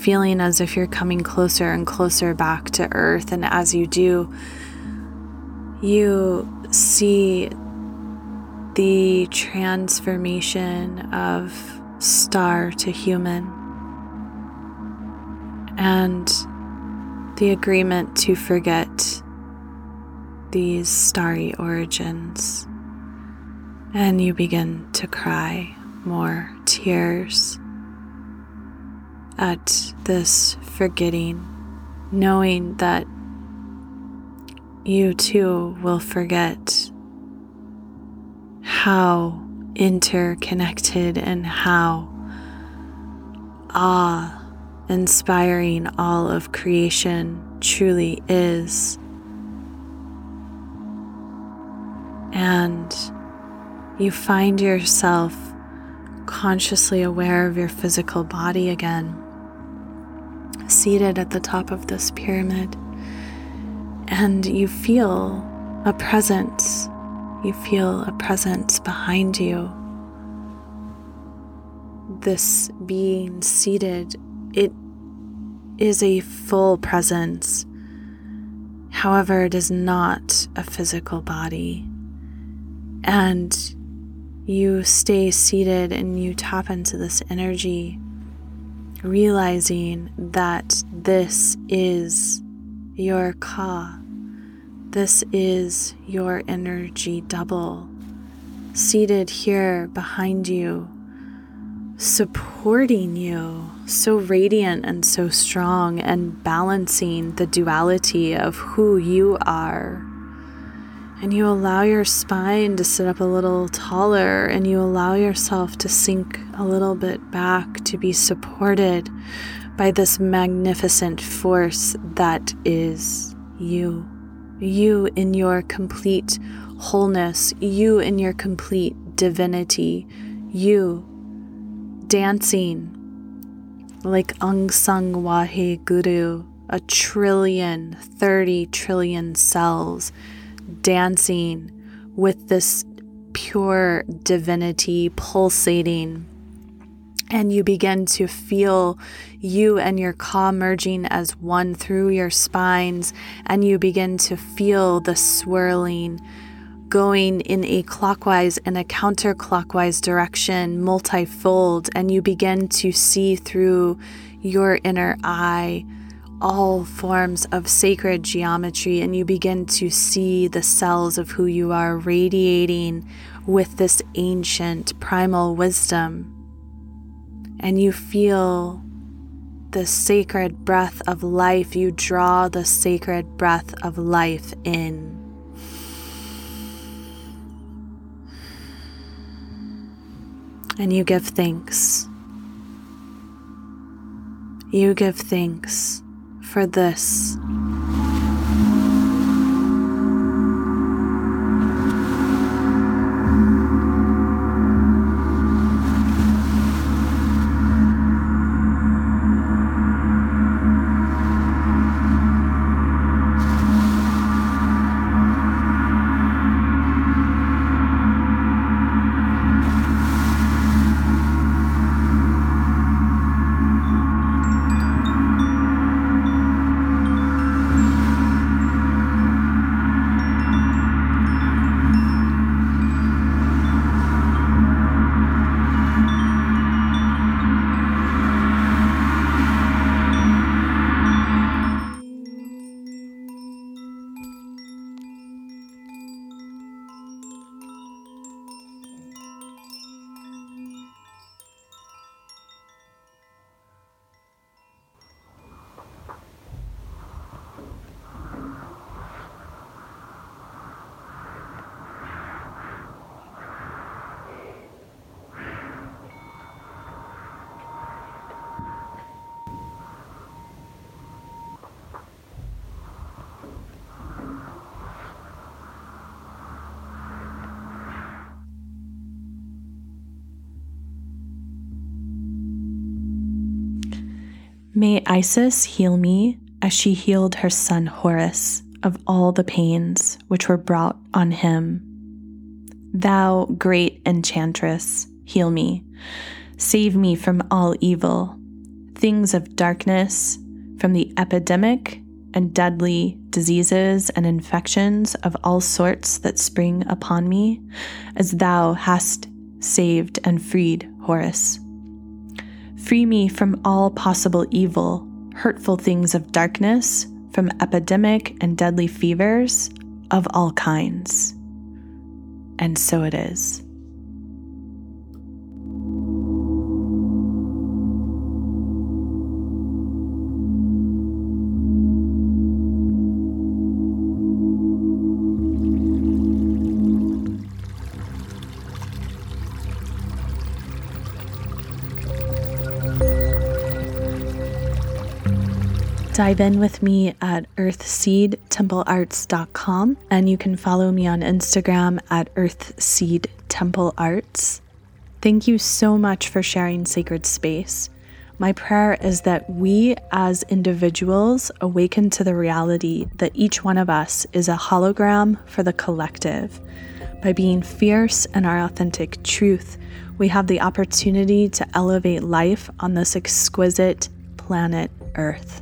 feeling as if you're coming closer and closer back to Earth. And as you do, you see the transformation of star to human and the agreement to forget these starry origins. And you begin to cry more tears at this forgetting, knowing that you too will forget how interconnected and how awe inspiring all of creation truly is. And you find yourself consciously aware of your physical body again seated at the top of this pyramid, and you feel a presence. You feel a presence behind you. This being seated, it is a full presence. However, it is not a physical body. And you stay seated and you tap into this energy realizing that this is your Ka. This is your energy double, seated here behind you, supporting you, so radiant and so strong, and balancing the duality of who you are and you allow your spine to sit up a little taller and you allow yourself to sink a little bit back to be supported by this magnificent force that is you. You in your complete wholeness, you in your complete divinity, you dancing like Unsung Wahe Guru, a trillion, 30 trillion cells dancing with this pure divinity pulsating. And you begin to feel you and your Ka merging as one through your spines, and you begin to feel the swirling going in a clockwise and a counterclockwise direction, multifold, and you begin to see through your inner eye all forms of sacred geometry and you begin to see the cells of who you are radiating with this ancient primal wisdom. And you feel the sacred breath of life. You draw the sacred breath of life in. And you give thanks. You give thanks for this. May Isis heal me as she healed her son Horus of all the pains which were brought on him. Thou, great enchantress, heal me. Save me from all evil, things of darkness, from the epidemic and deadly diseases and infections of all sorts that spring upon me, as thou hast saved and freed Horus. Free me from all possible evil, hurtful things of darkness, from epidemic and deadly fevers of all kinds. And so it is. Dive in with me at earthseedtemplearts.com and you can follow me on Instagram at earthseedtemplearts. Thank you so much for sharing sacred space. My prayer is that we as individuals awaken to the reality that each one of us is a hologram for the collective. By being fierce in our authentic truth, we have the opportunity to elevate life on this exquisite planet Earth